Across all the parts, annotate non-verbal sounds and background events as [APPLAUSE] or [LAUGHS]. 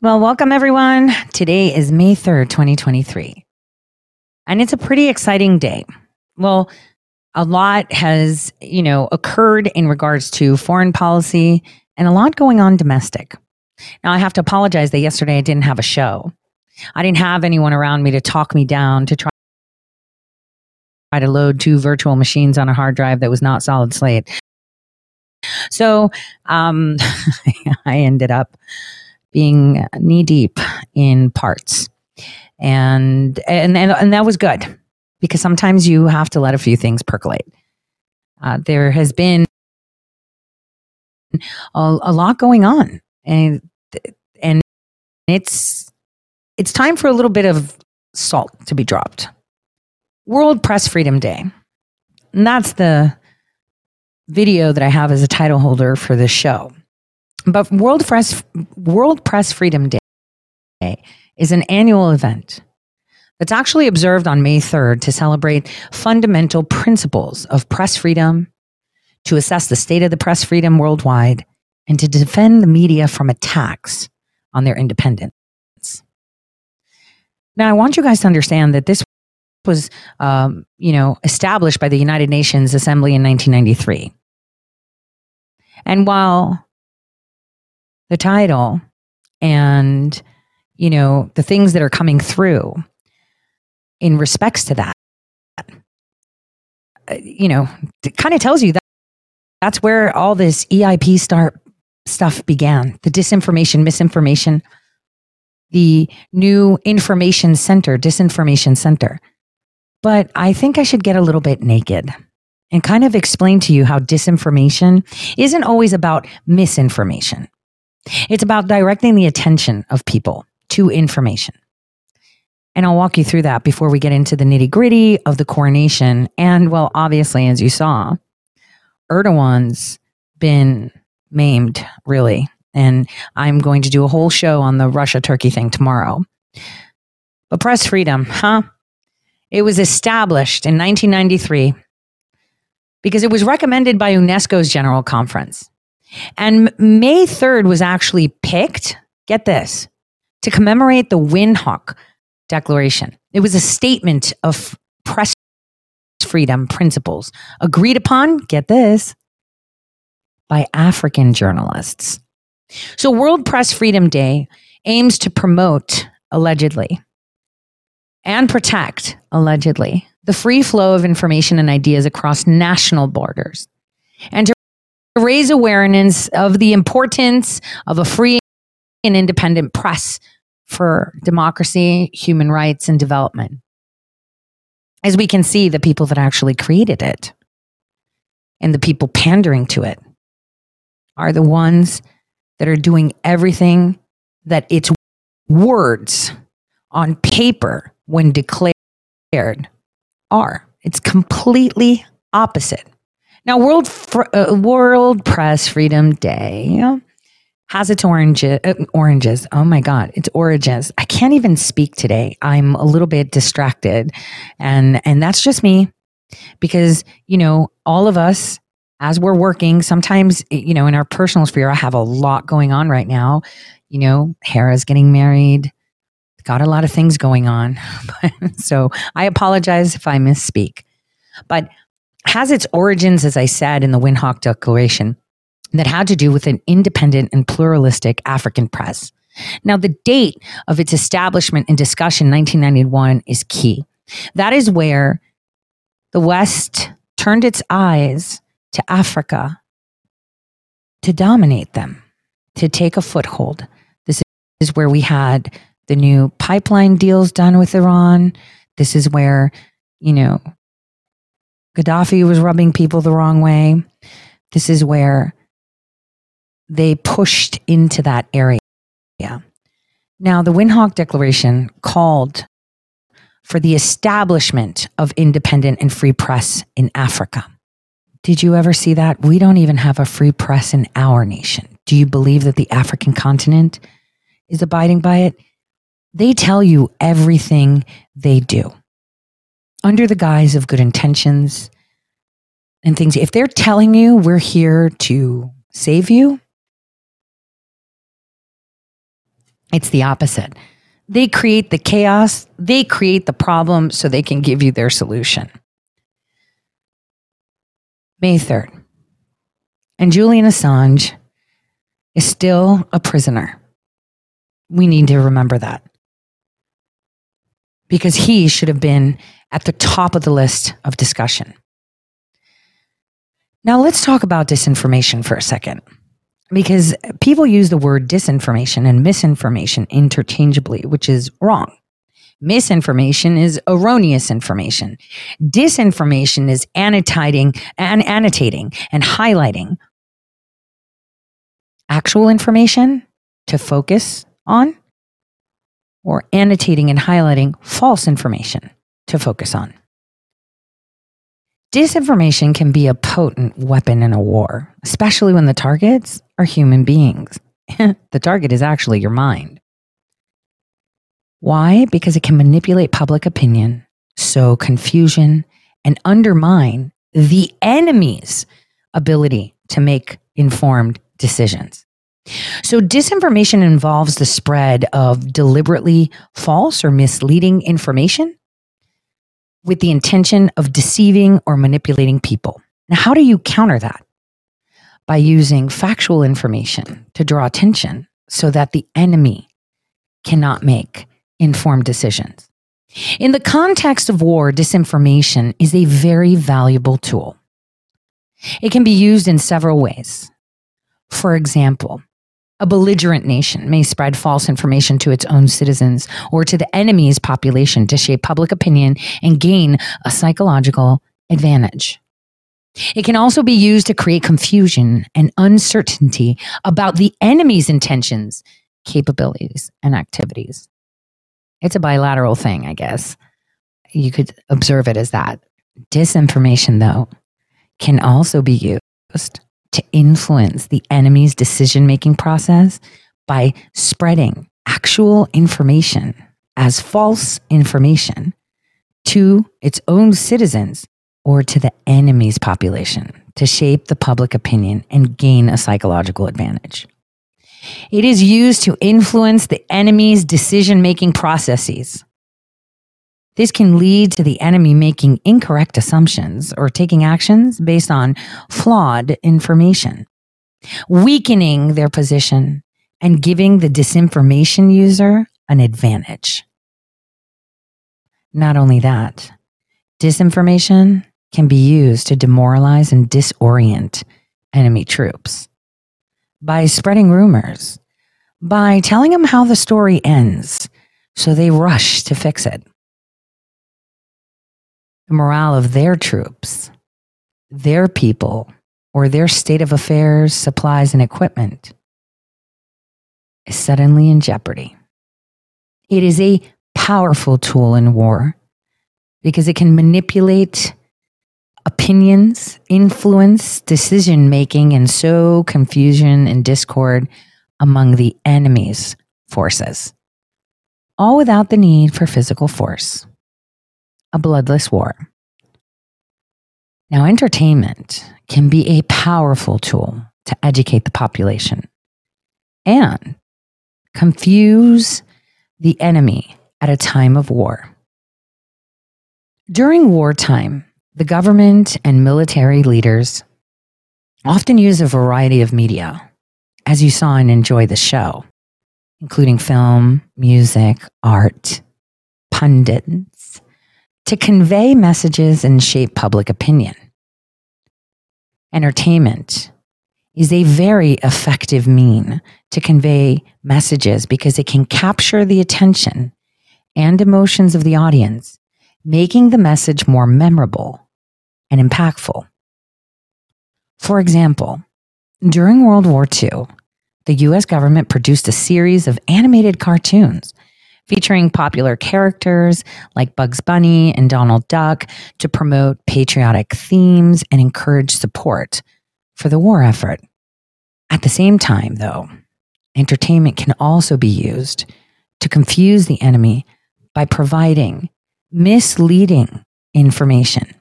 Well, welcome everyone. Today is May 3rd, 2023. And it's a pretty exciting day. Well, a lot has, you know, occurred in regards to foreign policy and a lot going on domestic. Now, I have to apologize that yesterday I didn't have a show. I didn't have anyone around me to talk me down to try to load two virtual machines on a hard drive that was not solid state. So um, [LAUGHS] I ended up being knee deep in parts. And, and, and, and that was good because sometimes you have to let a few things percolate. Uh, there has been a, a lot going on and, and it's, it's time for a little bit of salt to be dropped. World Press Freedom Day. And that's the video that I have as a title holder for this show. But World Press, World Press Freedom Day is an annual event that's actually observed on May 3rd to celebrate fundamental principles of press freedom, to assess the state of the press freedom worldwide, and to defend the media from attacks on their independence. Now, I want you guys to understand that this was, um, you know, established by the United Nations Assembly in 1993. And while the title and you know the things that are coming through in respects to that uh, you know it kind of tells you that that's where all this eip start stuff began. The disinformation misinformation the new information center disinformation center. But i think i should get a little bit naked and kind of explain to you how disinformation isn't always about misinformation it's about directing the attention of people to information. And I'll walk you through that before we get into the nitty gritty of the coronation. And well, obviously, as you saw, Erdogan's been maimed, really. And I'm going to do a whole show on the Russia Turkey thing tomorrow. But press freedom, huh? It was established in 1993 because it was recommended by UNESCO's General Conference. And May 3rd was actually picked, get this, to commemorate the Windhoek Declaration. It was a statement of press freedom principles agreed upon, get this, by African journalists. So, World Press Freedom Day aims to promote, allegedly, and protect, allegedly, the free flow of information and ideas across national borders, and to raise awareness of the importance of a free and independent press for democracy, human rights, and development. As we can see, the people that actually created it and the people pandering to it are the ones that are doing everything that its words on paper, when declared, are. It's completely opposite. Now, World Fr- uh, World Press Freedom Day has its oranges. Uh, oranges. Oh my God, it's oranges. I can't even speak today. I'm a little bit distracted, and and that's just me, because you know all of us as we're working. Sometimes you know in our personal sphere, I have a lot going on right now. You know, Hera's getting married. Got a lot of things going on, [LAUGHS] so I apologize if I misspeak. But has its origins, as I said, in the Windhoek Declaration that had to do with an independent and pluralistic African press. Now, the date of its establishment and discussion, 1991, is key. That is where the West turned its eyes to Africa to dominate them, to take a foothold. This is where we had the new pipeline deals done with Iran. This is where, you know, Gaddafi was rubbing people the wrong way. This is where they pushed into that area. Now, the Windhoek Declaration called for the establishment of independent and free press in Africa. Did you ever see that? We don't even have a free press in our nation. Do you believe that the African continent is abiding by it? They tell you everything they do under the guise of good intentions and things. If they're telling you we're here to save you, It's the opposite. They create the chaos, they create the problem so they can give you their solution. May 3rd. And Julian Assange is still a prisoner. We need to remember that. Because he should have been at the top of the list of discussion. Now, let's talk about disinformation for a second because people use the word disinformation and misinformation interchangeably, which is wrong. Misinformation is erroneous information. Disinformation is annotating and annotating and highlighting actual information to focus on or annotating and highlighting false information to focus on. Disinformation can be a potent weapon in a war, especially when the targets are human beings. [LAUGHS] the target is actually your mind. Why? Because it can manipulate public opinion, sow confusion, and undermine the enemy's ability to make informed decisions. So, disinformation involves the spread of deliberately false or misleading information with the intention of deceiving or manipulating people. Now, how do you counter that? By using factual information to draw attention so that the enemy cannot make informed decisions. In the context of war, disinformation is a very valuable tool. It can be used in several ways. For example, a belligerent nation may spread false information to its own citizens or to the enemy's population to shape public opinion and gain a psychological advantage. It can also be used to create confusion and uncertainty about the enemy's intentions, capabilities, and activities. It's a bilateral thing, I guess. You could observe it as that. Disinformation, though, can also be used to influence the enemy's decision making process by spreading actual information as false information to its own citizens or to the enemy's population to shape the public opinion and gain a psychological advantage. It is used to influence the enemy's decision making processes this can lead to the enemy making incorrect assumptions or taking actions based on flawed information, weakening their position and giving the disinformation user an advantage. Not only that, disinformation can be used to demoralize and disorient enemy troops by spreading rumors, by telling them how the story ends so they rush to fix it the morale of their troops, their people, or their state of affairs, supplies, and equipment is suddenly in jeopardy. It is a powerful tool in war because it can manipulate opinions, influence decision making, and sow confusion and discord among the enemy's forces, all without the need for physical force bloodless war. Now, entertainment can be a powerful tool to educate the population and confuse the enemy at a time of war. During wartime, the government and military leaders often use a variety of media, as you saw and enjoy the show, including film, music, art, pundits, to convey messages and shape public opinion. Entertainment is a very effective mean to convey messages because it can capture the attention and emotions of the audience, making the message more memorable and impactful. For example, during World War II, the US government produced a series of animated cartoons featuring popular characters like Bugs Bunny and Donald Duck to promote patriotic themes and encourage support for the war effort. At the same time, though, entertainment can also be used to confuse the enemy by providing misleading information.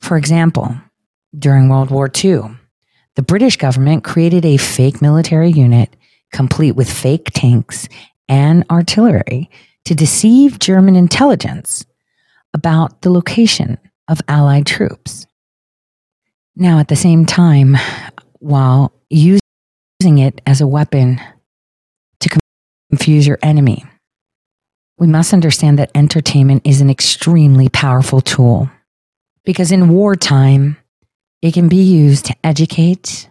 For example, during World War II, the British government created a fake military unit complete with fake tanks and artillery to deceive German intelligence about the location of Allied troops. Now, at the same time, while using it as a weapon to confuse your enemy, we must understand that entertainment is an extremely powerful tool because in wartime, it can be used to educate,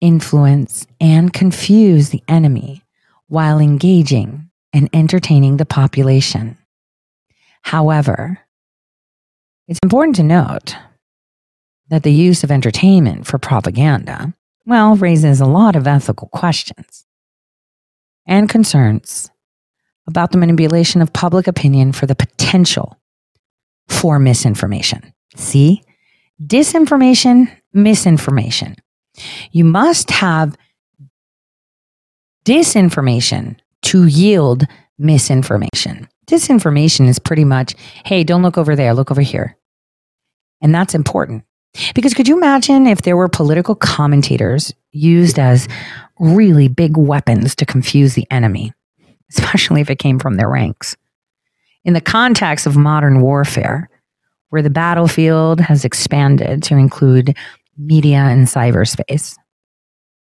influence, and confuse the enemy while engaging and entertaining the population. However, it's important to note that the use of entertainment for propaganda, well, raises a lot of ethical questions and concerns about the manipulation of public opinion for the potential for misinformation. See? Disinformation, misinformation. You must have disinformation to yield misinformation. Disinformation is pretty much, hey, don't look over there, look over here. And that's important. Because could you imagine if there were political commentators used as really big weapons to confuse the enemy, [LAUGHS] especially if it came from their ranks? In the context of modern warfare, where the battlefield has expanded to include media and cyberspace,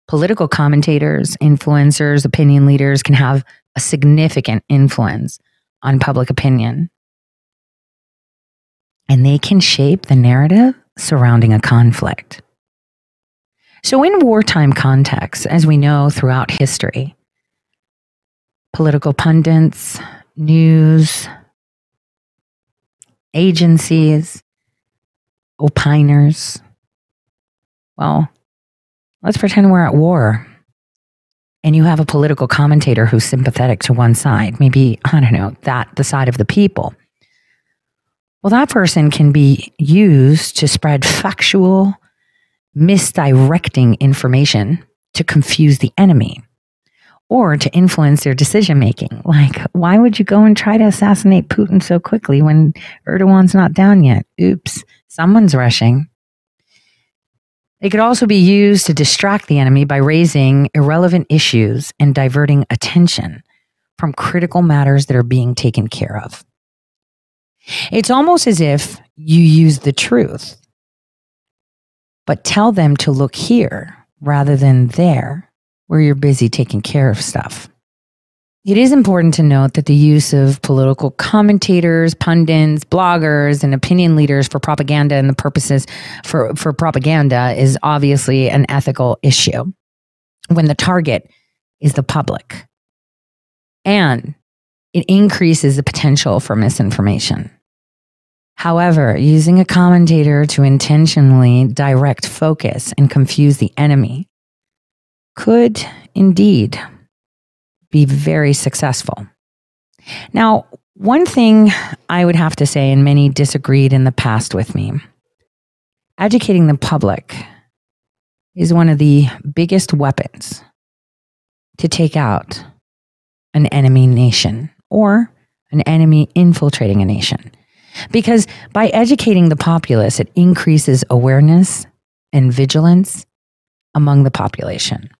political commentators, influencers, opinion leaders can have a significant influence on public opinion. And they can shape the narrative surrounding a conflict. So, in wartime contexts, as we know throughout history, political pundits, news, agencies, opiners, well, let's pretend we're at war and you have a political commentator who's sympathetic to one side, maybe, I don't know, that the side of the people. Well, that person can be used to spread factual, misdirecting information to confuse the enemy or to influence their decision making. Like, why would you go and try to assassinate Putin so quickly when Erdogan's not down yet? Oops, someone's rushing. They could also be used to distract the enemy by raising irrelevant issues and diverting attention from critical matters that are being taken care of. It's almost as if you use the truth, but tell them to look here rather than there where you're busy taking care of stuff. It is important to note that the use of political commentators, pundits, bloggers, and opinion leaders for propaganda and the purposes for, for propaganda is obviously an ethical issue when the target is the public. And it increases the potential for misinformation. However, using a commentator to intentionally direct focus and confuse the enemy could indeed be very successful. Now, one thing I would have to say, and many disagreed in the past with me educating the public is one of the biggest weapons to take out an enemy nation or an enemy infiltrating a nation. Because by educating the populace, it increases awareness and vigilance among the population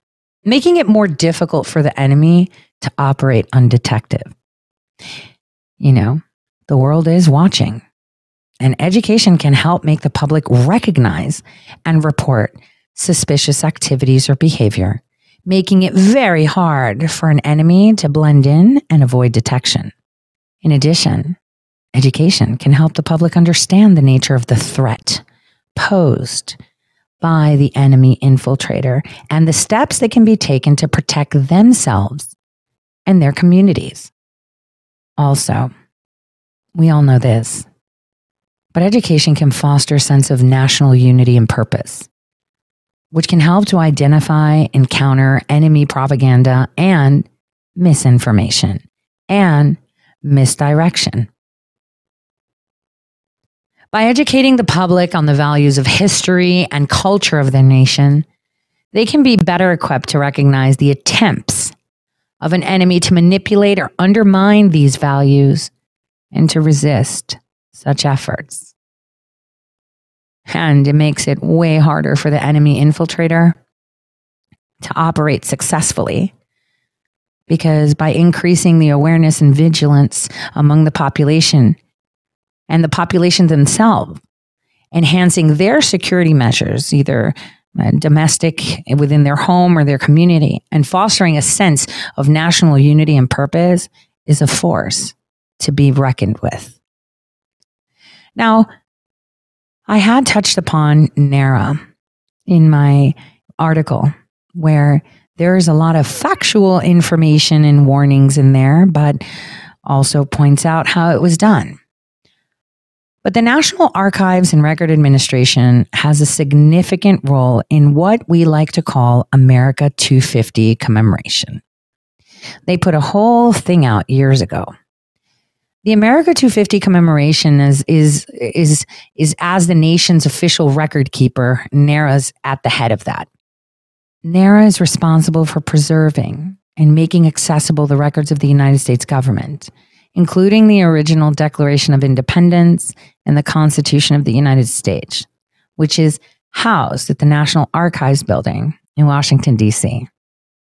making it more difficult for the enemy to operate undetected. You know, the world is watching, and education can help make the public recognize and report suspicious activities or behavior, making it very hard for an enemy to blend in and avoid detection. In addition, education can help the public understand the nature of the threat posed by the enemy infiltrator and the steps that can be taken to protect themselves and their communities. Also, we all know this, but education can foster a sense of national unity and purpose, which can help to identify and counter enemy propaganda and misinformation and misdirection. By educating the public on the values of history and culture of their nation, they can be better equipped to recognize the attempts of an enemy to manipulate or undermine these values and to resist such efforts. And it makes it way harder for the enemy infiltrator to operate successfully because by increasing the awareness and vigilance among the population and the population themselves, enhancing their security measures, either uh, domestic within their home or their community, and fostering a sense of national unity and purpose is a force to be reckoned with. Now, I had touched upon NARA in my article where there's a lot of factual information and warnings in there, but also points out how it was done. But the National Archives and Record Administration has a significant role in what we like to call America 250 commemoration. They put a whole thing out years ago. The America 250 commemoration is is is is as the nation's official record keeper, NARA's at the head of that. NARA is responsible for preserving and making accessible the records of the United States government, including the original Declaration of Independence and the Constitution of the United States, which is housed at the National Archives building in Washington, D.C.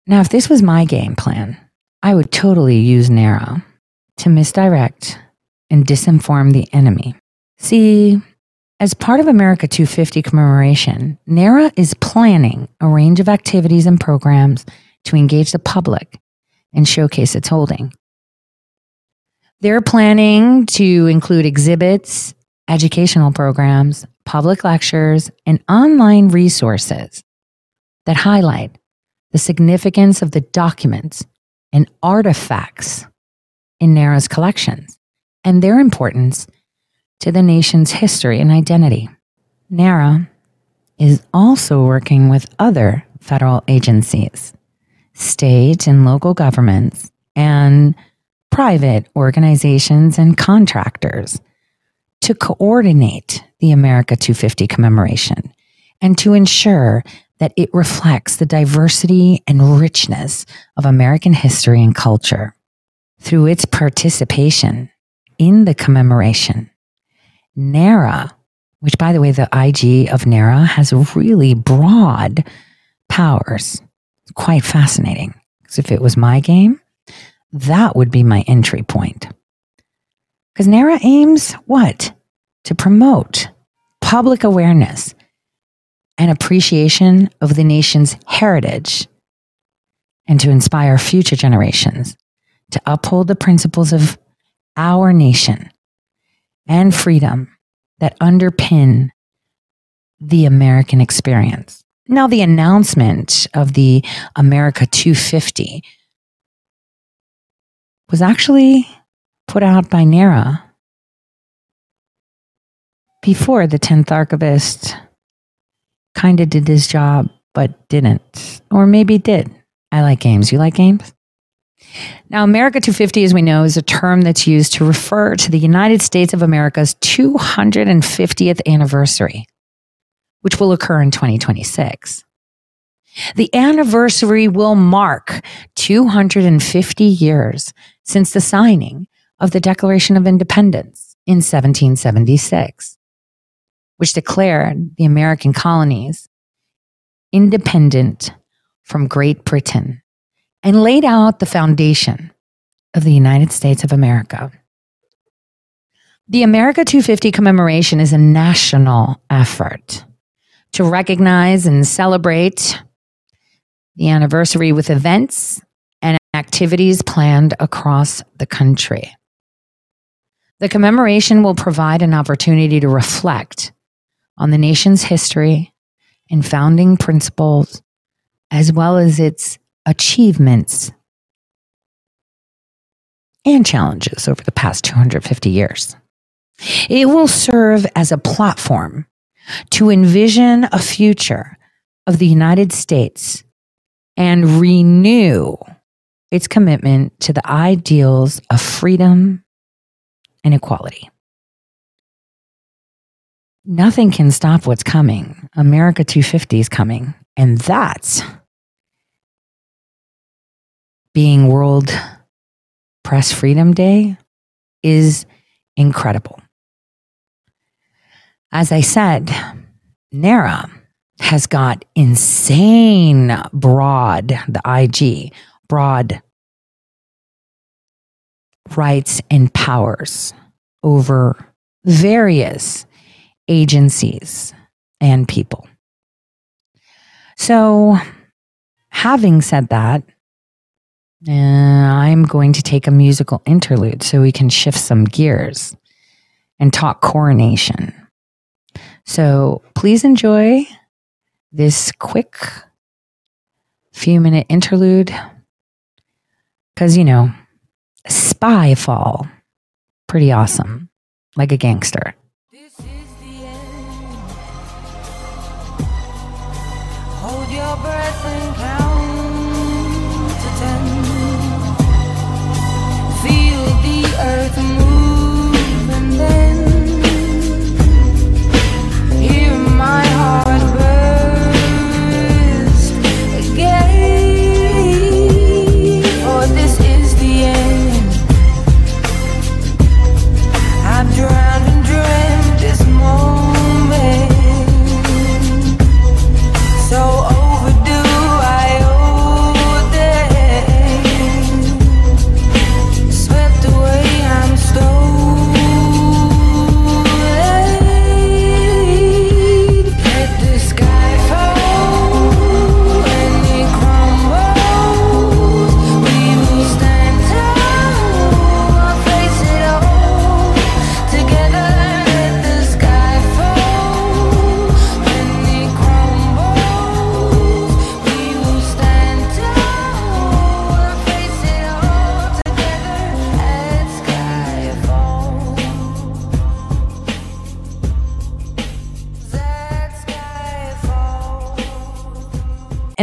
Now, if this was my game plan, I would totally use NARA to misdirect and disinform the enemy. See, as part of America 250 commemoration, NARA is planning a range of activities and programs to engage the public and showcase its holding. They're planning to include exhibits, educational programs, public lectures, and online resources that highlight the significance of the documents and artifacts in NARA's collections and their importance to the nation's history and identity. NARA is also working with other federal agencies, state and local governments, and private organizations and contractors to coordinate the America 250 commemoration and to ensure that it reflects the diversity and richness of American history and culture. Through its participation in the commemoration, NARA, which by the way, the IG of NARA has really broad powers. It's quite fascinating. Because if it was my game, that would be my entry point. Because NARA aims what? To promote public awareness and appreciation of the nation's heritage and to inspire future generations to uphold the principles of our nation and freedom that underpin the American experience. Now, the announcement of the America 250 was actually put out by NARA before the 10th archivist kind of did his job, but didn't. Or maybe did. I like games. You like games? Now, America 250, as we know, is a term that's used to refer to the United States of America's 250th anniversary, which will occur in 2026. The anniversary will mark 250 years since the signing of the Declaration of Independence in 1776 which declared the American colonies independent from Great Britain and laid out the foundation of the United States of America. The America 250 commemoration is a national effort to recognize and celebrate the anniversary with events and activities planned across the country. The commemoration will provide an opportunity to reflect on the nation's history and founding principles, as well as its achievements and challenges over the past 250 years. It will serve as a platform to envision a future of the United States and renew its commitment to the ideals of freedom and equality. Nothing can stop what's coming. America 250 is coming. And that's being World Press Freedom Day is incredible. As I said, NARA has got insane broad, the IG, broad rights and powers over various agencies and people. So, having said that, uh, I'm going to take a musical interlude so we can shift some gears and talk coronation. So, please enjoy this quick few minute interlude because, you know, spy fall, pretty awesome, like a gangster.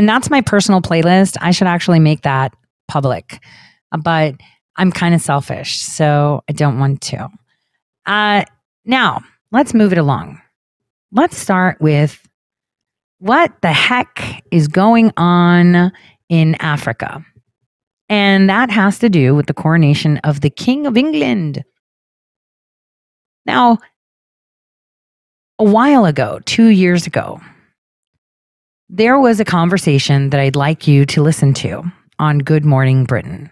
That's my personal playlist. I should actually make that public, but I'm kind of selfish, so I don't want to. Uh, now, let's move it along. Let's start with what the heck is going on in Africa. And that has to do with the coronation of the King of England. Now, a while ago, two years ago, there was a conversation that I'd like you to listen to on Good Morning Britain.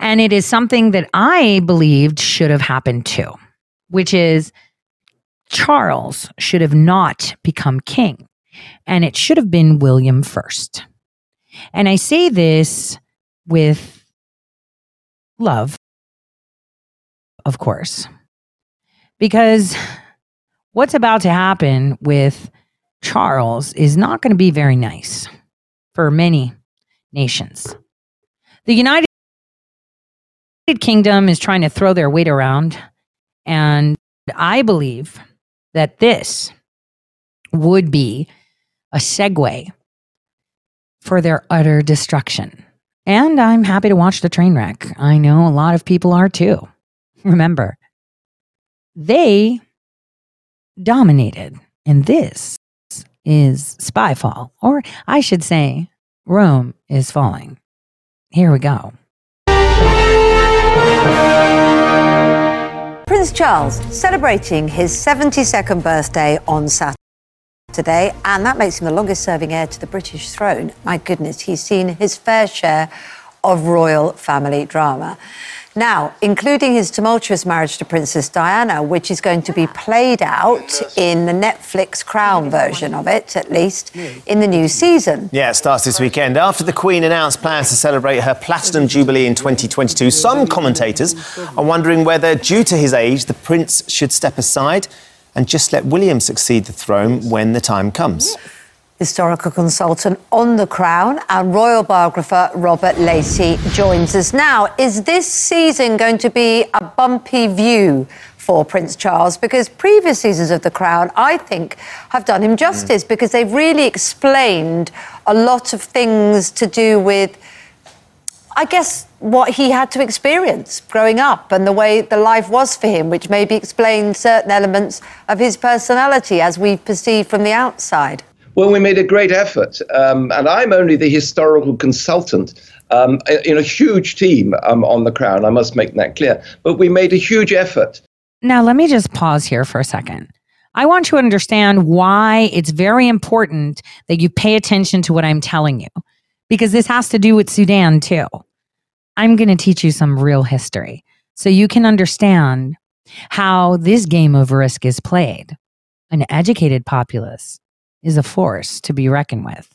And it is something that I believed should have happened too, which is Charles should have not become king, and it should have been William first. And I say this with love, of course, because what's about to happen with Charles is not going to be very nice for many nations. The United Kingdom is trying to throw their weight around, and I believe that this would be a segue for their utter destruction. And I'm happy to watch the train wreck. I know a lot of people are too. Remember, they dominated, and this is Spyfall, or I should say, Rome is falling. Here we go. Prince Charles celebrating his 72nd birthday on Saturday, and that makes him the longest serving heir to the British throne. My goodness, he's seen his fair share of royal family drama. Now, including his tumultuous marriage to Princess Diana, which is going to be played out in the Netflix Crown version of it, at least, in the new season. Yeah, it starts this weekend. After the Queen announced plans to celebrate her Platinum Jubilee in 2022, some commentators are wondering whether, due to his age, the Prince should step aside and just let William succeed the throne when the time comes. Historical consultant on the Crown and royal biographer Robert Lacey joins us now. Is this season going to be a bumpy view for Prince Charles? Because previous seasons of The Crown, I think, have done him justice mm. because they've really explained a lot of things to do with, I guess, what he had to experience growing up and the way the life was for him, which maybe explains certain elements of his personality as we perceive from the outside. Well, we made a great effort, um, and I'm only the historical consultant um, in a huge team um, on the Crown. I must make that clear. But we made a huge effort. Now, let me just pause here for a second. I want you to understand why it's very important that you pay attention to what I'm telling you, because this has to do with Sudan too. I'm going to teach you some real history so you can understand how this game of risk is played. An educated populace is a force to be reckoned with.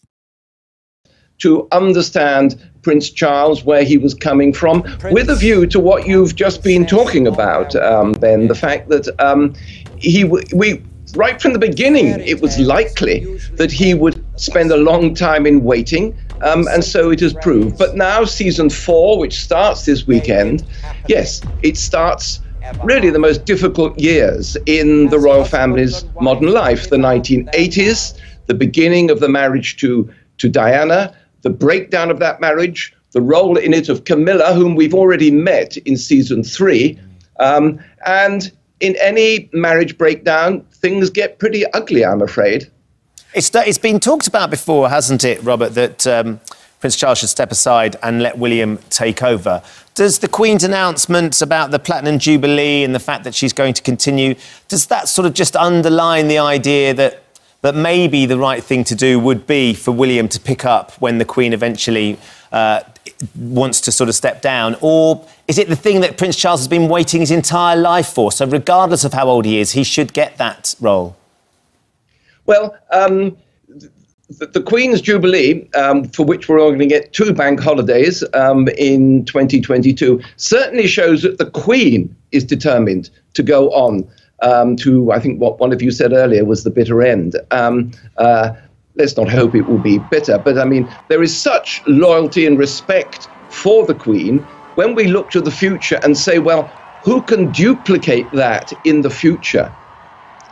To understand Prince Charles, where he was coming from, Prince. with a view to what you've just been talking about, um, Ben, the fact that um, he we right from the beginning, it was likely that he would spend a long time in waiting, um, and so it has proved. But now, season four, which starts this weekend, yes, it starts really the most difficult years in the royal family's modern life the 1980s, the beginning of the marriage to, to Diana, the breakdown of that marriage, the role in it of Camilla, whom we've already met in season three. Um, and in any marriage breakdown, things get pretty ugly, I'm afraid. It's, it's been talked about before, hasn't it, Robert, that um, Prince Charles should step aside and let William take over. Does the Queen's announcement about the Platinum Jubilee and the fact that she's going to continue, does that sort of just underline the idea that that maybe the right thing to do would be for William to pick up when the Queen eventually uh, wants to sort of step down? Or is it the thing that Prince Charles has been waiting his entire life for? So, regardless of how old he is, he should get that role? Well, um, the, Queen's Jubilee, um, for which we're all going to get two bank holidays um, in 2022, certainly shows that the Queen is determined to go on um, to, I think, what one of you said earlier was the bitter end. Um, uh, let's not hope it will be bitter, but I mean, there is such loyalty and respect for the Queen when we look to the future and say, well, who can duplicate that in the future?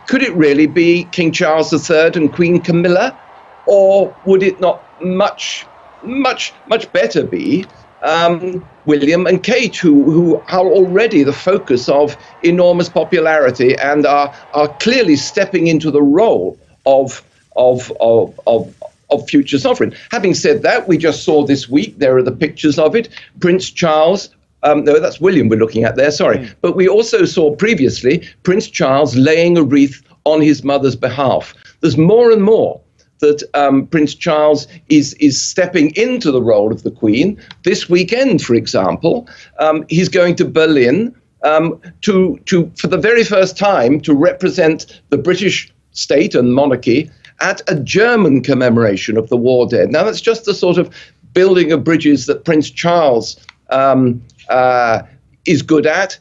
Could it really be King Charles III and Queen Camilla? Or would it not much, much, much better be um, William and Kate, who, who are already the focus of enormous popularity and are, are clearly stepping into the role of, of, of, of, of future sovereign. Having said that, we just saw this week, there are the pictures of it, Prince Charles. Um, no, that's William we're looking at there, sorry. Mm. But we also saw previously Prince Charles laying a wreath on his mother's behalf. There's more and more that um, Prince Charles is is stepping into the role of the Queen. This weekend, for example, um, he's going to Berlin um, to to for the very first time to represent the British state and monarchy at a German commemoration of the war dead. Now that's just the sort of building of bridges that Prince Charles um, uh, is good at.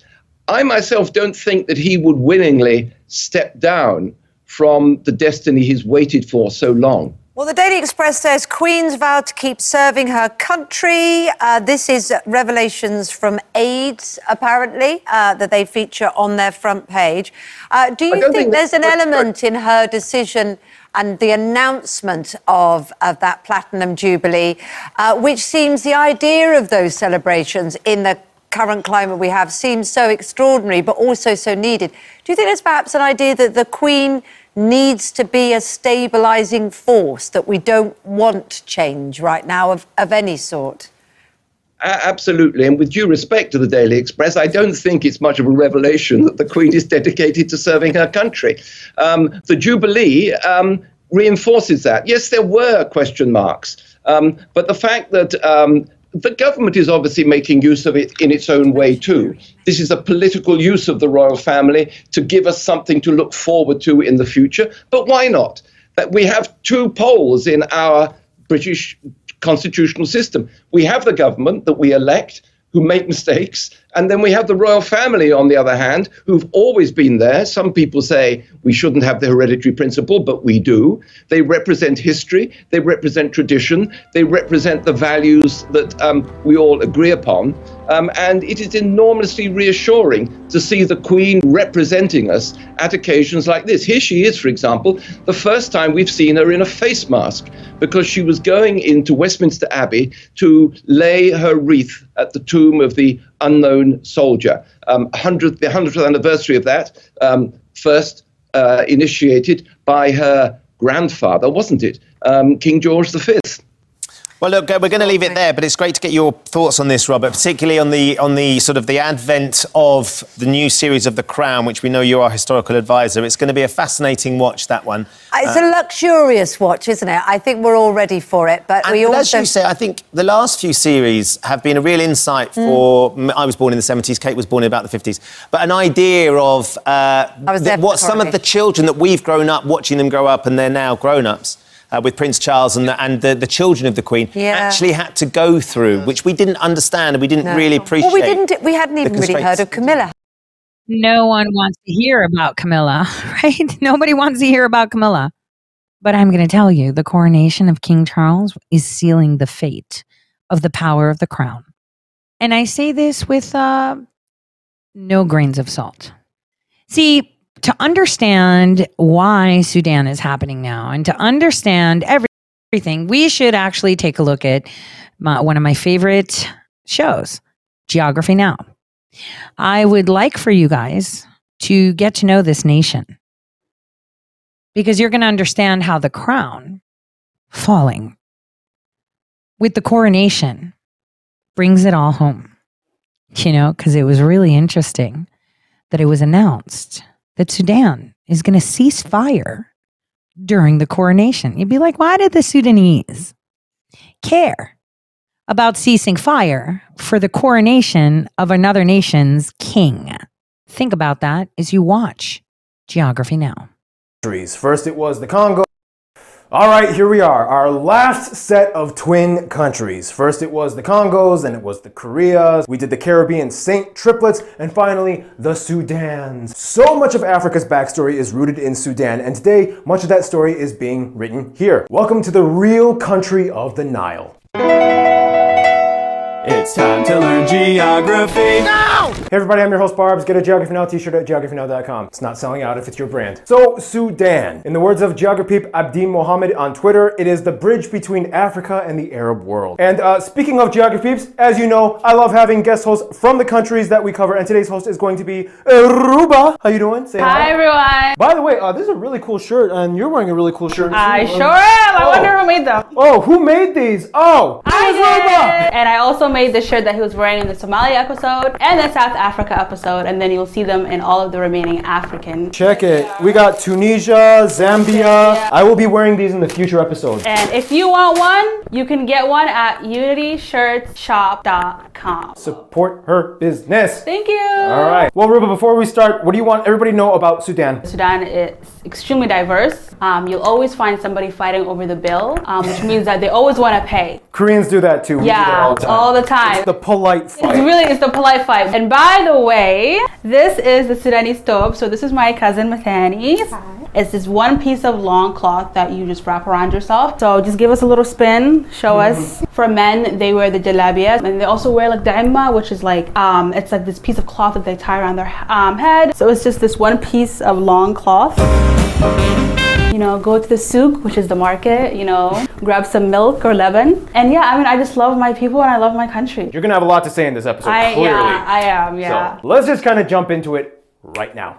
I myself don't think that he would willingly step down from the destiny he's waited for so long. Well, the Daily Express says Queen's vowed to keep serving her country. Uh, this is revelations from aides, apparently, uh, that they feature on their front page. Uh, do you think, think there's an element in her decision and the announcement of, of that Platinum Jubilee, uh, which seems the idea of those celebrations in the current climate we have seems so extraordinary, but also so needed. Do you think there's perhaps an idea that the Queen needs to be a stabilising force, that we don't want change right now of, of any sort? absolutely. And with due respect to the Daily Express, I don't think it's much of a revelation that the Queen is dedicated to serving her country. Um, the Jubilee um, reinforces that. Yes, there were question marks. Um, but the fact that um, the government is obviously making use of it in its own way too. This is a political use of the royal family to give us something to look forward to in the future. But why not? That we have two poles in our British constitutional system. We have the government that we elect who make mistakes, and then we have the royal family, on the other hand, who've always been there. Some people say we shouldn't have the hereditary principle, but we do. They represent history, they represent tradition, they represent the values that um, we all agree upon. Um, and it is enormously reassuring to see the Queen representing us at occasions like this. Here she is, for example, the first time we've seen her in a face mask because she was going into Westminster Abbey to lay her wreath at the tomb of the unknown soldier. Um, 100th, the 100th anniversary of that, um, first uh, initiated by her grandfather, wasn't it? Um, King George V. Well, look, we're going to leave it there, but it's great to get your thoughts on this, Robert, particularly on the on the sort of the advent of the new series of The Crown, which we know you're historical advisor. It's going to be a fascinating watch, that one. It's a luxurious watch, isn't it? I think we're all ready for it, but And we but also. as you say, I think the last few series have been a real insight Mm. for. I was born in the 70s, Kate was born in about the 50s, but an idea of uh, I was th- there for what some of the children that we've grown up watching them grow up and they're now grown ups. Uh, with Prince Charles and, the, and the, the children of the Queen Yeah. actually had to go through, which we didn't understand and we didn't No. really appreciate. Well, we didn't. We hadn't even really heard of Camilla. No one wants to hear about Camilla, [LAUGHS] right? Nobody wants to hear about Camilla. But I'm going to tell you the coronation of King Charles is sealing the fate of the power of the crown. And I say this with uh, no grains of salt. See, to understand why Sudan is happening now and to understand everything, we should actually take a look at my, one of my favorite shows, Geography Now. I would like for you guys to get to know this nation because you're going to understand how the crown falling with the coronation brings it all home. You know, because it was really interesting that it was announced that Sudan is going to cease fire during the coronation. You'd be like, why did the Sudanese care about ceasing fire for the coronation of another nation's king? Think about that as you watch Geography Now. First, it was the Congo. All right, here we are, our last set of twin countries. First, it was the Congos, then it was the Koreas. We did the Caribbean Saint triplets, and finally, the Sudans. So much of Africa's backstory is rooted in Sudan, and today, much of that story is being written here. Welcome to the real country of the Nile. It's time to learn geography. Hey everybody, I'm your host Barby. Get a Geography Now t-shirt at geographynow.com. It's not selling out if it's your brand. So, Sudan. In the words of Geography Abdi Mohammed on Twitter, it is the bridge between Africa and the Arab world. And uh, speaking of Geography, as you know, I love having guest hosts from the countries that we cover, and today's host is going to be Ruba. How you doing? Say Hi everyone. By the way, uh, this is a really cool shirt, and you're wearing a really cool shirt. I sure am. I Oh. wonder who made them. Oh, who made these? Oh, I was Ruba. did. And I also made the shirt that he was wearing in the Somalia episode and the South Africa episode, and then you'll see them in all of the remaining African. Check it. We got Tunisia, Zambia. I will be wearing these in the future episodes. And if you want one, you can get one at unityshirtshop.com. Support her business. Thank you. All right. Well, Ruba, before we start, what do you want everybody to know about Sudan? Sudan is extremely diverse. Um, you'll always find somebody fighting over the bill, um, which means that they always want to pay. Koreans do that too. We do that Yeah, all the time. all the time. It's the polite It's fight. really it's the polite fight. And by the way, this is the Sudanese stove. So this is my cousin Mathani. It's this one piece of long cloth that you just wrap around yourself. So just give us a little spin. Show us. For men, they wear the jalabiyas, and they also wear like imma, which is like um, it's like this piece of cloth that they tie around their um, head. So it's just this one piece of long cloth. You know, go to the souk, which is the market. You know, grab some milk or lebanon. And yeah, I mean, I just love my people and I love my country. You're gonna have a lot to say in this episode. I clearly. yeah, I am, yeah. So let's just kind of jump into it right now.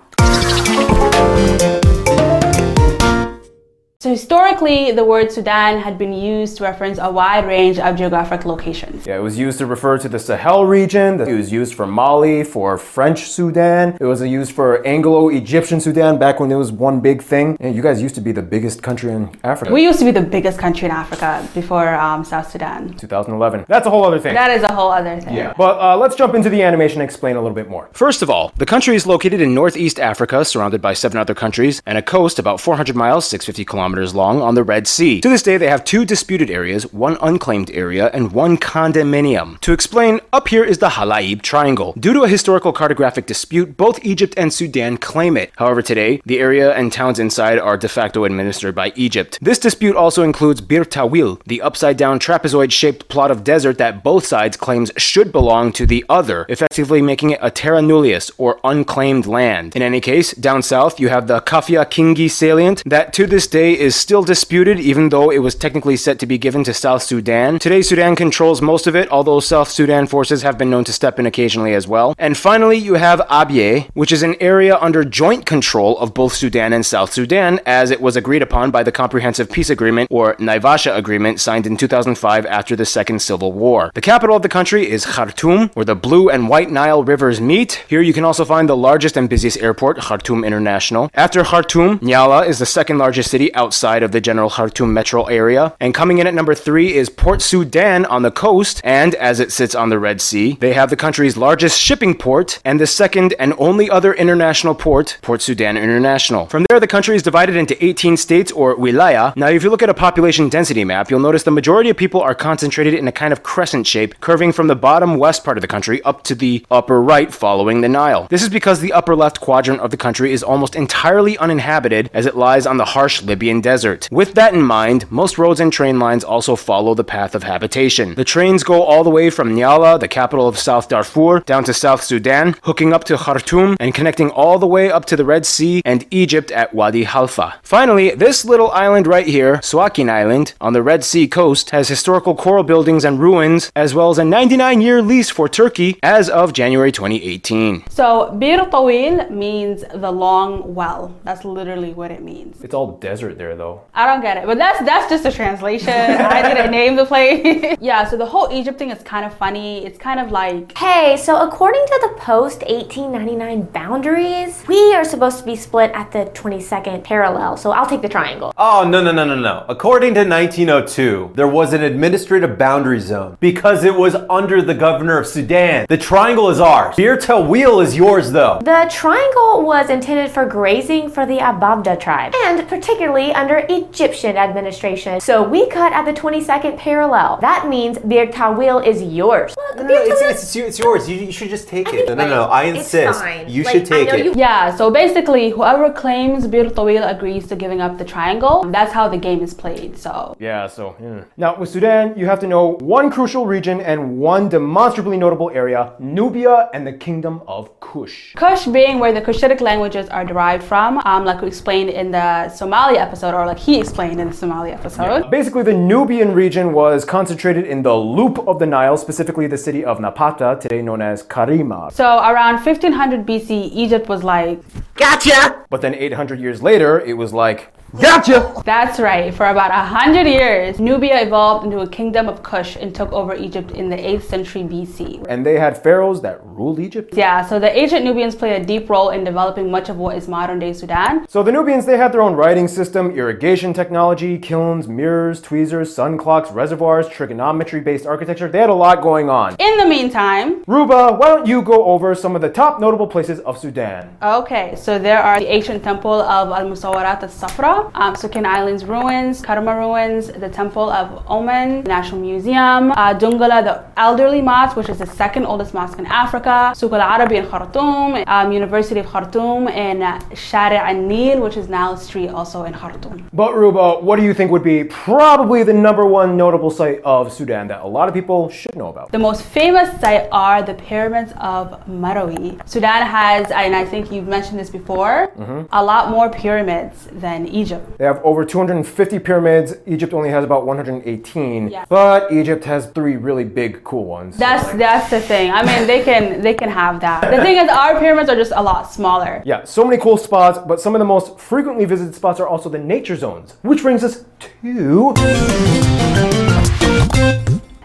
So historically, the word Sudan had been used to reference a wide range of geographic locations. Yeah, it was used to refer to the Sahel region. It was used for Mali, for French Sudan. It was used for Anglo-Egyptian Sudan back when it was one big thing. And you guys used to be the biggest country in Africa. We used to be the biggest country in Africa before um, South Sudan. 2011. That's a whole other thing. That is a whole other thing. Yeah. But uh, let's jump into the animation and explain a little bit more. First of all, the country is located in northeast Africa, surrounded by seven other countries, and a coast about 400 miles, 650 kilometers long, on the Red Sea. To this day, they have two disputed areas, one unclaimed area, and one condominium. To explain, up here is the Halaib Triangle. Due to a historical cartographic dispute, both Egypt and Sudan claim it. However, today, the area and towns inside are de facto administered by Egypt. This dispute also includes Bir Tawil, the upside down trapezoid-shaped plot of desert that both sides claims should belong to the other, effectively making it a terra nullius, or unclaimed land. In any case, down south, you have the Kafia Kingi salient that to this day is still disputed, even though it was technically set to be given to South Sudan. Today, Sudan controls most of it, although South Sudan forces have been known to step in occasionally as well. And finally, you have Abyei, which is an area under joint control of both Sudan and South Sudan, as it was agreed upon by the Comprehensive Peace Agreement, or Naivasha Agreement, signed in 2005 after the Second Civil War. The capital of the country is Khartoum, where the Blue and White Nile rivers meet. Here you can also find the largest and busiest airport, Khartoum International. After Khartoum, Nyala is the second largest city outside of the general Khartoum metro area. And coming in at number three is Port Sudan on the coast, and as it sits on the Red Sea, they have the country's largest shipping port and the second and only other international port, Port Sudan International. From there, the country is divided into 18 states or wilaya. Now, if you look at a population density map, you'll notice the majority of people are concentrated in a kind of crescent shape, curving from the bottom west part of the country up to the upper right following the Nile. This is because the upper left quadrant of the country is almost entirely uninhabited as it lies on the harsh Libyan desert. With that in mind, most roads and train lines also follow the path of habitation. The trains go all the way from Nyala, the capital of South Darfur, down to South Sudan, hooking up to Khartoum and connecting all the way up to the Red Sea and Egypt at Wadi Halfa. Finally, this little island right here, Suakin Island, on the Red Sea coast, has historical coral buildings and ruins, as well as a 99 year lease for Turkey as of January 2018. So Bir Tawil means the long well. That's literally what it means. It's all desert there, though. I don't get it, but that's that's just a translation. I didn't [LAUGHS] name the place. [LAUGHS] yeah, so the whole Egypt thing is kind of funny. It's kind of like Hey, so according to the post 1899 boundaries, we are supposed to be split at the 22nd parallel. So I'll take the triangle. Oh, no, no, no, no, no. According to 1902, there was an administrative boundary zone because it was under the governor of Sudan. The triangle is ours. Bir Tawil is yours, though. The triangle was intended for grazing for the Ababda tribe, and particularly under Egyptian administration. So we cut at the 22nd parallel. That means Bir Tawil is yours. Look, No, no, no, it's, it's, it's yours. You, you should just take it. No, no, no. I insist. You Like, should take it. you- yeah, so basically whoever claims Bir Tawil agrees to giving up the triangle. That's how the game is played. So Yeah, so. yeah. Now, with Sudan, you have to know one crucial region and one demonstrably notable area Nubia and the Kingdom of Kush. Kush being where the Cushitic languages are derived from, um, like we explained in the Somali episode, or like he explained in the Somali episode. Basically, the Nubian region was concentrated in the loop of the Nile, specifically the city of Napata, today known as Karima. So around 1500 BC, Egypt was like, gotcha. But then 800 years later, it was like, Gotcha! that's right, for about a hundred years, Nubia evolved into a kingdom of Kush and took over Egypt in the 8th century BC. And they had pharaohs that ruled Egypt. Yeah, so the ancient Nubians played a deep role in developing much of what is modern day Sudan. So the Nubians, they had their own writing system, irrigation technology, kilns, mirrors, tweezers, sun clocks, reservoirs, trigonometry-based architecture. They had a lot going on. In the meantime, Ruba, why don't you go over some of the top notable places of Sudan? Okay, so there are the ancient temple of Al Musawarat al Safra, um, Suakin Islands ruins, Kerma ruins, the temple of Oman, National Museum, uh, Dongola, the elderly mosque, which is the second oldest mosque in Africa, Souk al Arabi in Khartoum, um, University of Khartoum, and uh, Shari al Nil, which is Nile Street, also in Khartoum. But Ruba, what do you think would be probably the number one notable site of Sudan that a lot of people should know about? The most famous site are the pyramids of Marawi. Sudan has, and I think you've mentioned this before, a lot more pyramids than Egypt. They have over 250 pyramids. Egypt only has about 118. Yeah. But Egypt has three really big, cool ones. That's that's the thing. I mean, they can they can have that. The thing is, our pyramids are just a lot smaller. Yeah, so many cool spots, but some of the most frequently visited spots are also the nature zones. Which brings us to.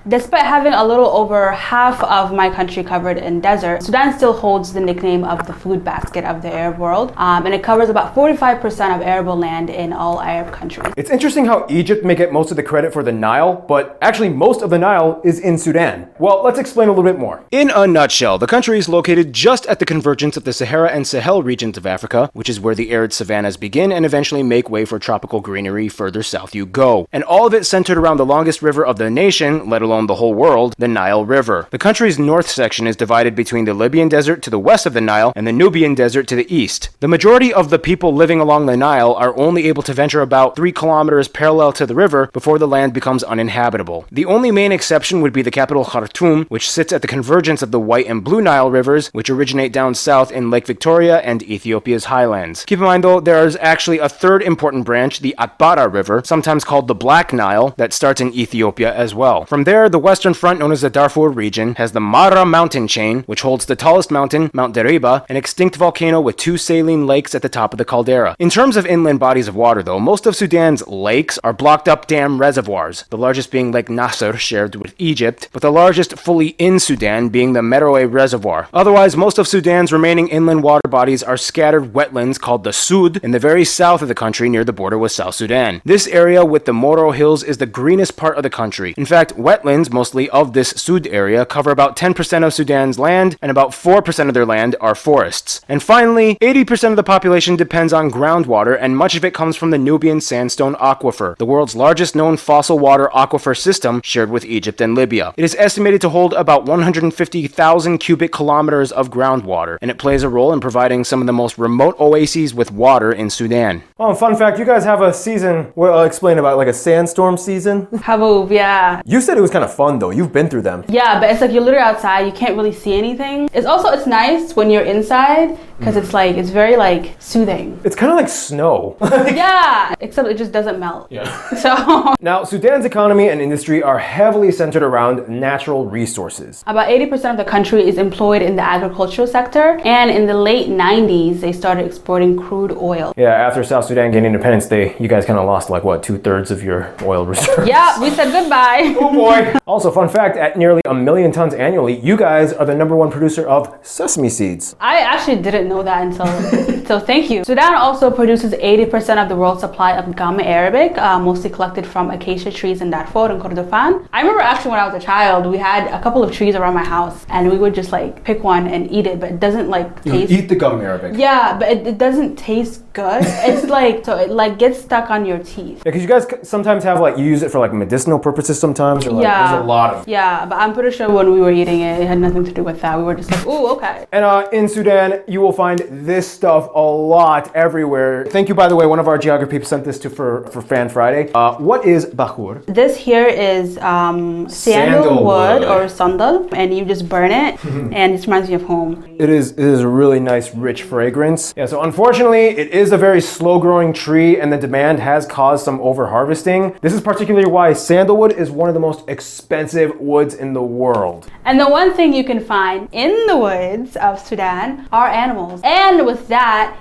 Despite having a little over half of my country covered in desert, Sudan still holds the nickname of the food basket of the Arab world, um, and it covers about 45% of arable land in all Arab countries. It's interesting how Egypt may get most of the credit for the Nile, but actually, most of the Nile is in Sudan. Well, let's explain a little bit more. In a nutshell, the country is located just at the convergence of the Sahara and Sahel regions of Africa, which is where the arid savannas begin and eventually make way for tropical greenery further south you go. And all of it centered around the longest river of the nation, let alone the whole world, the Nile River. The country's north section is divided between the Libyan desert to the west of the Nile and the Nubian desert to the east. The majority of the people living along the Nile are only able to venture about 3 kilometers parallel to the river before the land becomes uninhabitable. The only main exception would be the capital Khartoum, which sits at the convergence of the White and Blue Nile rivers, which originate down south in Lake Victoria and Ethiopia's highlands. Keep in mind though, there is actually a third important branch, the Atbara River, sometimes called the Black Nile, that starts in Ethiopia as well. From there, the western front, known as the Darfur region, has the Mara mountain chain, which holds the tallest mountain, Mount Deriba, an extinct volcano with two saline lakes at the top of the caldera. In terms of inland bodies of water, though, most of Sudan's lakes are blocked up dam reservoirs, the largest being Lake Nasser, shared with Egypt, but the largest fully in Sudan being the Meroe Reservoir. Otherwise, most of Sudan's remaining inland water bodies are scattered wetlands called the Sud in the very south of the country near the border with South Sudan. This area with the Moro Hills is the greenest part of the country. In fact, wetlands, mostly of this Sud area, cover about 10% of Sudan's land, and about 4% of their land are forests. And finally, 80% of the population depends on groundwater, and much of it comes from the Nubian Sandstone Aquifer, the world's largest known fossil water aquifer system shared with Egypt and Libya. It is estimated to hold about 150,000 cubic kilometers of groundwater, and it plays a role in providing some of the most remote oases with water in Sudan. Oh, fun fact, you guys have a season, well, I'll explain about like a sandstorm season. Haboob, yeah. You said it was kind of fun though. You've been through them. Yeah, but it's like you're literally outside, you can't really see anything. It's also it's nice when you're inside because it's like it's very like soothing. It's kind of like snow. [LAUGHS] yeah, except it just doesn't melt. Yeah. [LAUGHS] So [LAUGHS] now, Sudan's economy and industry are heavily centered around natural resources. about 80% of the country is employed in the agricultural sector, and in the late 90s they started exporting crude oil. Yeah, after South Sudan gained independence, they you guys kind of lost like what two thirds of your oil reserves. Yeah, we said goodbye. Oh boy. Also, fun fact: at nearly a million tons annually, you guys are the number one producer of sesame seeds. I actually didn't know that until [LAUGHS] so thank you. Sudan also produces 80% of the world's supply of gum arabic, uh, mostly collected from acacia trees in Darfur and Kordofan. I remember actually when I was a child, we had a couple of trees around my house, and we would just like pick one and eat it, but it doesn't like taste. Eat the gum Arabic. Yeah, but it, it doesn't taste good. [LAUGHS] it's like so it like gets stuck on your teeth. Yeah, because you guys sometimes have like you use it for like medicinal purposes sometimes. Or, like, yeah, There's a lot of. Yeah, but I'm pretty sure when we were eating it, it had nothing to do with that. We were just like, ooh, okay. And uh, in Sudan, you will find this stuff a lot everywhere. Thank you, by the way. One of our geography people sent this to for for Fan Friday. Uh, what is bakur? This here is um, Sandalwood. sandalwood or sandal, and you just burn it, [LAUGHS] and it reminds me of home. It is it is a really nice, rich fragrance. Yeah. So unfortunately, it is a very slow-growing tree, and the demand has caused some over-harvesting. This is particularly why sandalwood is one of the most expensive woods in the world. And the one thing you can find in the woods of Sudan are animals. And with that,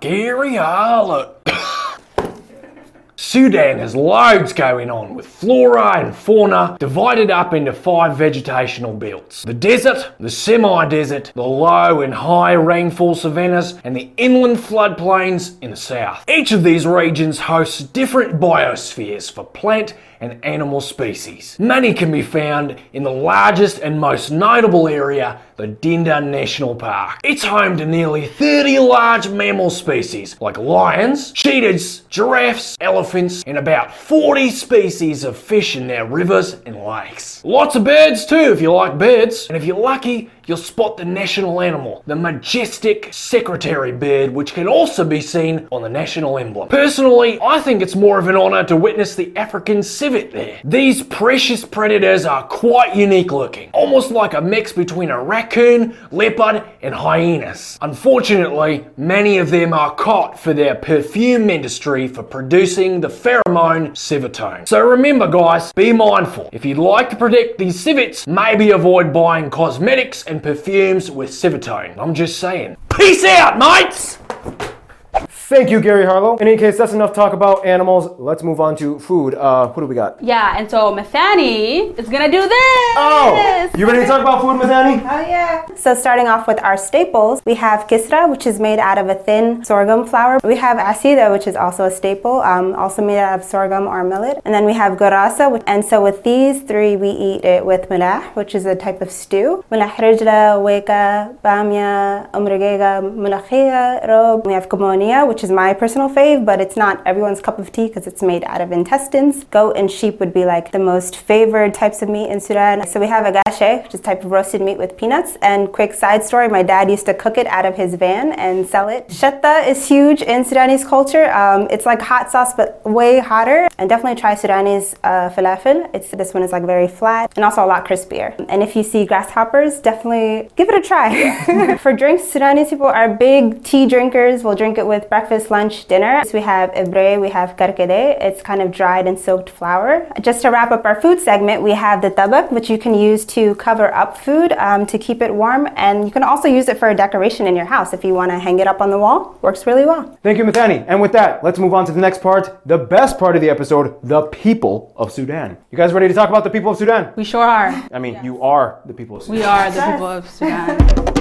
Gary Harlow. [COUGHS] Sudan has loads going on with flora and fauna divided up into five vegetational belts the desert, the semi desert, the low and high rainfall savannas, and the inland floodplains in the south. Each of these regions hosts different biospheres for plant and animal species. Many can be found in the largest and most notable area, the Dinder National Park. It's home to nearly 30 large mammal species like lions, cheetahs, giraffes, elephants, and about 40 species of fish in their rivers and lakes. Lots of birds too if you like birds, and if you're lucky, you'll spot the national animal, the majestic secretary bird, which can also be seen on the national emblem. Personally, I think it's more of an honour to witness the African civet there. These precious predators are quite unique looking, almost like a mix between a raccoon, leopard, and hyenas. Unfortunately, many of them are caught for their perfume industry for producing the pheromone civetone. So remember guys, be mindful. If you'd like to protect these civets, maybe avoid buying cosmetics and perfumes with civetone. I'm just saying. Peace out, mates! Thank you, Gary Harlow. In any case, that's enough talk about animals. Let's move on to food. Uh, what do we got? yeah, and so Mathani is gonna do this. Oh. You ready to talk about food, Mathani? Oh yeah. So starting off with our staples, we have kisra, which is made out of a thin sorghum flour. We have asida, which is also a staple, um, also made out of sorghum or millet. And then we have gurasa, which- and so with these three, we eat it with milah, which is a type of stew. Milah rijla, weka, bamia, umrigega, mulakhiya, rob. We have which is my personal fave, but it's not everyone's cup of tea because it's made out of intestines. Goat and sheep would be like the most favored types of meat in Sudan. So we have agache, which is type of roasted meat with peanuts. And quick side story, my dad used to cook it out of his van and sell it. Shatta is huge in Sudanese culture. Um, it's like hot sauce, but way hotter. And definitely try Sudanese uh, falafel. It's this one is like very flat and also a lot crispier. And if you see grasshoppers, definitely give it a try. [LAUGHS] For drinks, Sudanese people are big tea drinkers. We'll drink it with breakfast, lunch, dinner. So we have ebre, we have karkade. It's kind of dried and soaked flour. Just to wrap up our food segment, we have the tabak, which you can use to cover up food um, to keep it warm. And you can also use it for a decoration in your house if you want to hang it up on the wall. Works really well. Thank you, Mathani. And with that, let's move on to the next part, the best part of the episode, the people of Sudan. You guys ready to talk about the people of Sudan? We sure are. I mean, you are the people of Sudan. We are the people of Sudan. [LAUGHS]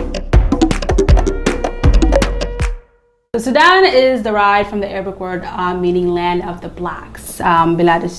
So Sudan is derived from the Arabic word uh, meaning land of the blacks, um, Bilad.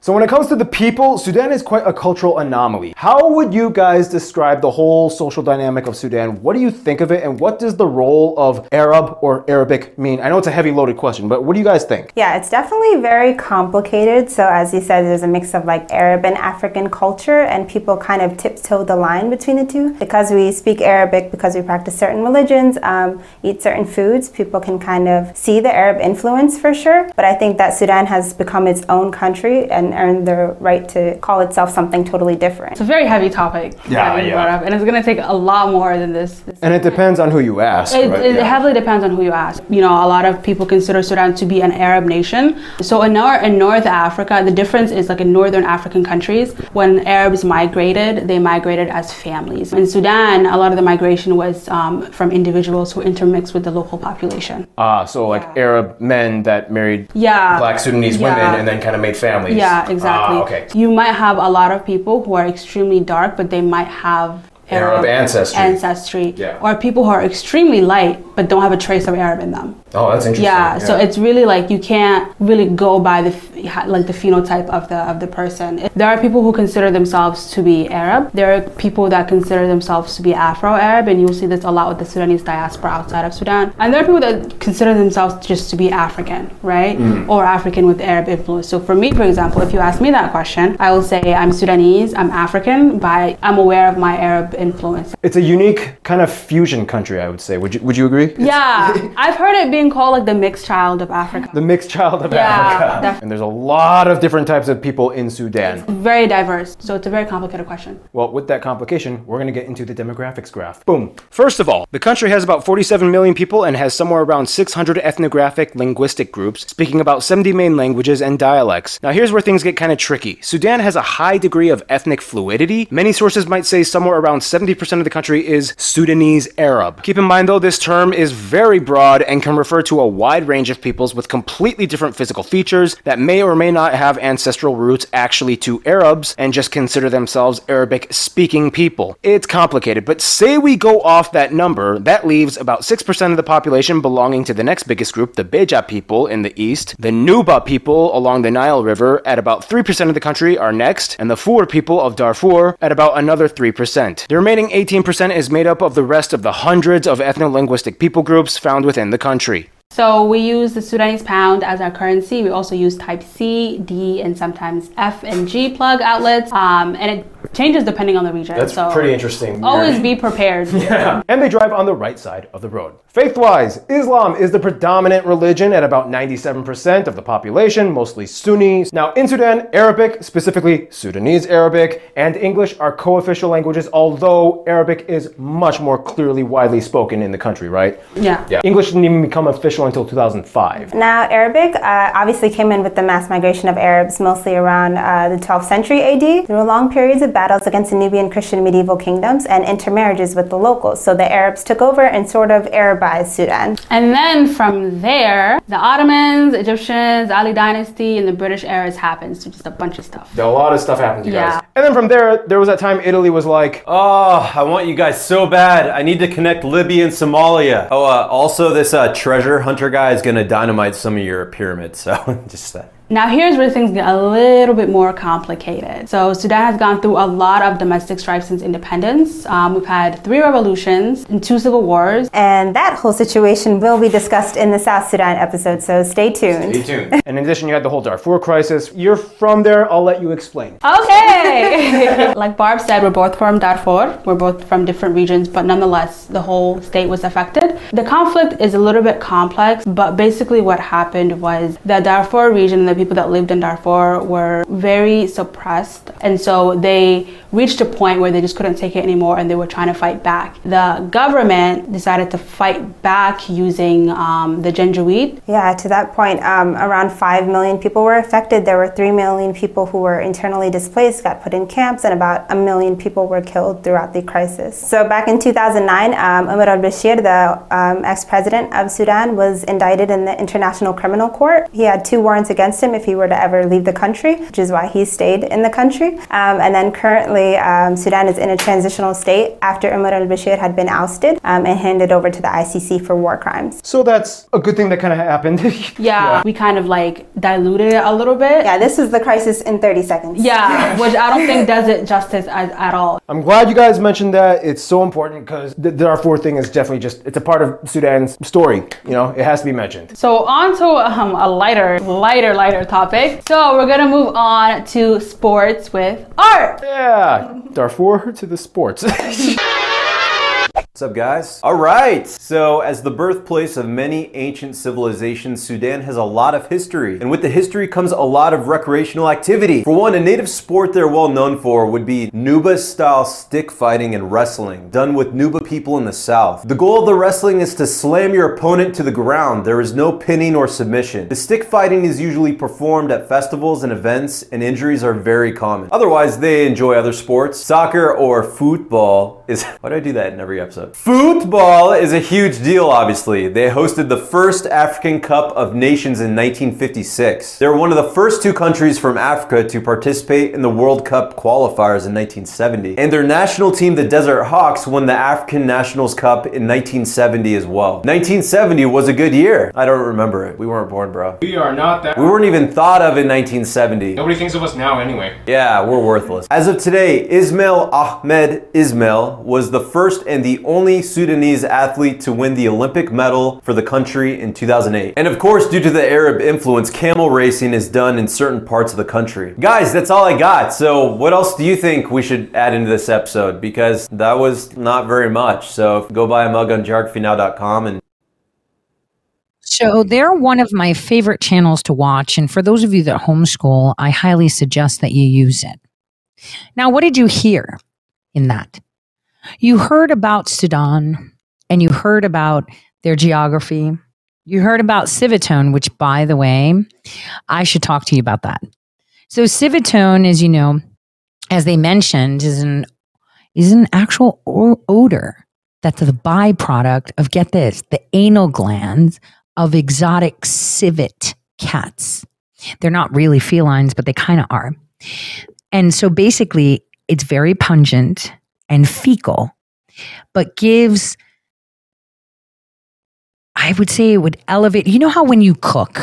So when it comes to the people, Sudan is quite a cultural anomaly. How would you guys describe the whole social dynamic of Sudan? What do you think of it and what does the role of Arab or Arabic mean? I know it's a heavy loaded question, but what do you guys think? Yeah, it's definitely very complicated. So, as you said, there's a mix of like Arab and African culture, and people kind of tiptoe the line between the two. Because we speak Arabic, because we practice certain religions, um, eat certain foods, people can kind of see the Arab influence for sure. But I think that Sudan has become its own country and earned the right to call itself something totally different. It's a very heavy topic. Yeah, that yeah. up, and it's going to take a lot more than this. this And it depends on who you ask. It, right? it Yeah. heavily depends on who you ask. You know, a lot of people consider Sudan to be an Arab nation. So in, Nor- in North Africa, the difference is like in northern African countries, when Arabs migrated, they migrated as families. In Sudan, a lot of the migration was um, from individuals who intermixed with the local population. Ah, so like Arab men that married Yeah. black Sudanese Yeah. women and then kind of made families. Yeah, exactly. Ah, okay. You might have a lot of people who are extremely dark, but they might have Arab ancestry. ancestry. Yeah. Or people who are extremely light, but don't have a trace of Arab in them. Oh, that's interesting. Yeah, so it's really like you can't really go by the like the phenotype of the of the person. There are people who consider themselves to be Arab. There are people that consider themselves to be Afro-Arab, and you'll see this a lot with the Sudanese diaspora outside of Sudan. And there are people that consider themselves just to be African, right, Mm. or African with Arab influence. So for me, for example, if you ask me that question, I will say I'm Sudanese, I'm African, but I'm aware of my Arab influence. It's a unique kind of fusion country, I would say. Would you, would you agree? Yeah, I've heard it being called like the mixed child of Africa. The mixed child of Yeah, Africa. def- And there's a lot of different types of people in Sudan. Very diverse. So it's a very complicated question. Well, with that complication, we're going to get into the demographics graph. Boom. First of all, the country has about 47 million people and has somewhere around 600 ethnographic linguistic groups, speaking about 70 main languages and dialects. Now, here's where things get kind of tricky. Sudan has a high degree of ethnic fluidity. Many sources might say somewhere around 70% of the country is Sudanese Arab. Keep in mind, though, this term is very broad and can refer to a wide range of peoples with completely different physical features that may or may not have ancestral roots actually to Arabs and just consider themselves Arabic speaking people. It's complicated, but say we go off that number, that leaves about 6% of the population belonging to the next biggest group, the Beja people in the east. The Nuba people along the Nile River at about 3% of the country are next, and the Fur people of Darfur at about another 3%. The remaining 18% is made up of the rest of the hundreds of ethno-linguistic people groups found within the country. So we use the Sudanese pound as our currency. We also use Type C, D, and sometimes F and G plug outlets. Um, and it changes depending on the region. That's so pretty interesting. Always be prepared. [LAUGHS] Yeah. And they drive on the right side of the road. Faith wise, Islam is the predominant religion at about 97% of the population, mostly Sunnis. Now, in Sudan, Arabic, specifically Sudanese Arabic, and English are co official languages, although Arabic is much more clearly widely spoken in the country, right? Yeah. Yeah. English didn't even become official until 2005. Now, Arabic uh, obviously came in with the mass migration of Arabs mostly around uh, the 12th century AD. There were long periods of battles against the Nubian Christian medieval kingdoms and intermarriages with the locals. So the Arabs took over and sort of Arabized Sudan. And then from there, the Ottomans, Egyptians, Ali Dynasty, and the British eras happened. So just a bunch of stuff. A lot of stuff happened to you Yeah. guys. And then from there, there was that time Italy was like, Oh, I want you guys so bad. I need to connect Libya and Somalia. Oh, uh, also, this uh, treasure hunter guy is gonna dynamite some of your pyramids. [LAUGHS] So just that. Now, here's where things get a little bit more complicated. So, Sudan has gone through a lot of domestic strife since independence. Um, we've had three revolutions and two civil wars. And that whole situation will be discussed in the South Sudan episode, so stay tuned. Stay tuned. and [LAUGHS] in addition, you had the whole Darfur crisis. You're from there. I'll let you explain. Okay! [LAUGHS] like Barb said, we're both from Darfur. We're both from different regions, but nonetheless, the whole state was affected. The conflict is a little bit complex, but basically, what happened was the Darfur region and the people that lived in Darfur were very suppressed, and so they reached a point where they just couldn't take it anymore and they were trying to fight back. The government decided to fight back using um, the Janjaweed. Yeah, to that point, um, around 5 million people were affected. There were 3 million people who were internally displaced, got put in camps, and about a million people were killed throughout the crisis. So back in 2009, um, Umar al Bashir, the um, ex president of Sudan, was indicted in the International Criminal Court. He had two warrants against him if he were to ever leave the country, which is why he stayed in the country. Um, and then currently, um, Sudan is in a transitional state after Umar al Bashir had been ousted um, and handed over to the ICC for war crimes. So that's a good thing that kind of happened. [LAUGHS] Yeah, we kind of like diluted it a little bit. Yeah, this is the crisis in 30 seconds. Yeah, which I don't think does it justice as, at all. I'm glad you guys mentioned that. It's so important because the Darfur thing is definitely just, it's a part of Sudan's story. You know, it has to be mentioned. So on to um, a lighter, lighter, lighter topic. So we're gonna move on to sports with art. Yeah, Darfur to the sports. [LAUGHS] What's up, guys? All right. So, as the birthplace of many ancient civilizations, Sudan has a lot of history. And with the history comes a lot of recreational activity. For one, a native sport they're well known for would be Nuba style stick fighting and wrestling, done with Nuba people in the south. The goal of the wrestling is to slam your opponent to the ground. There is no pinning or submission. The stick fighting is usually performed at festivals and events, and injuries are very common. Otherwise, they enjoy other sports. Soccer or football is. [LAUGHS] Why do I do that in every episode? Football is a huge deal, obviously. They hosted the first African Cup of Nations in 1956. They were one of the first two countries from Africa to participate in the World Cup qualifiers in 1970. And their national team, the Desert Hawks, won the African Nationals Cup in 1970 as well. 1970 was a good year. I don't remember it. We weren't born, bro. we are not that. We weren't even thought of in 1970. Nobody thinks of us now anyway. Yeah, we're worthless. As of today, Ismail Ahmed Ismail was the first and the only Sudanese athlete to win the Olympic medal for the country in 2008. And of course, due to the Arab influence, camel racing is done in certain parts of the country. Guys, that's all I got. So, what else do you think we should add into this episode? Because that was not very much. So, go buy a mug on geographynow.com and So they're one of my favorite channels to watch. And for those of you that homeschool, I highly suggest that you use it. Now, what did you hear in that? You heard about Sudan and you heard about their geography. You heard about Civetone, which, by the way, I should talk to you about that. So, Civetone, as you know, as they mentioned, is an is an actual odor that's the byproduct of get this the anal glands of exotic civet cats. They're not really felines, but they kind of are. And so basically, it's very pungent and fecal, but gives, I would say it would elevate. You know how when you cook,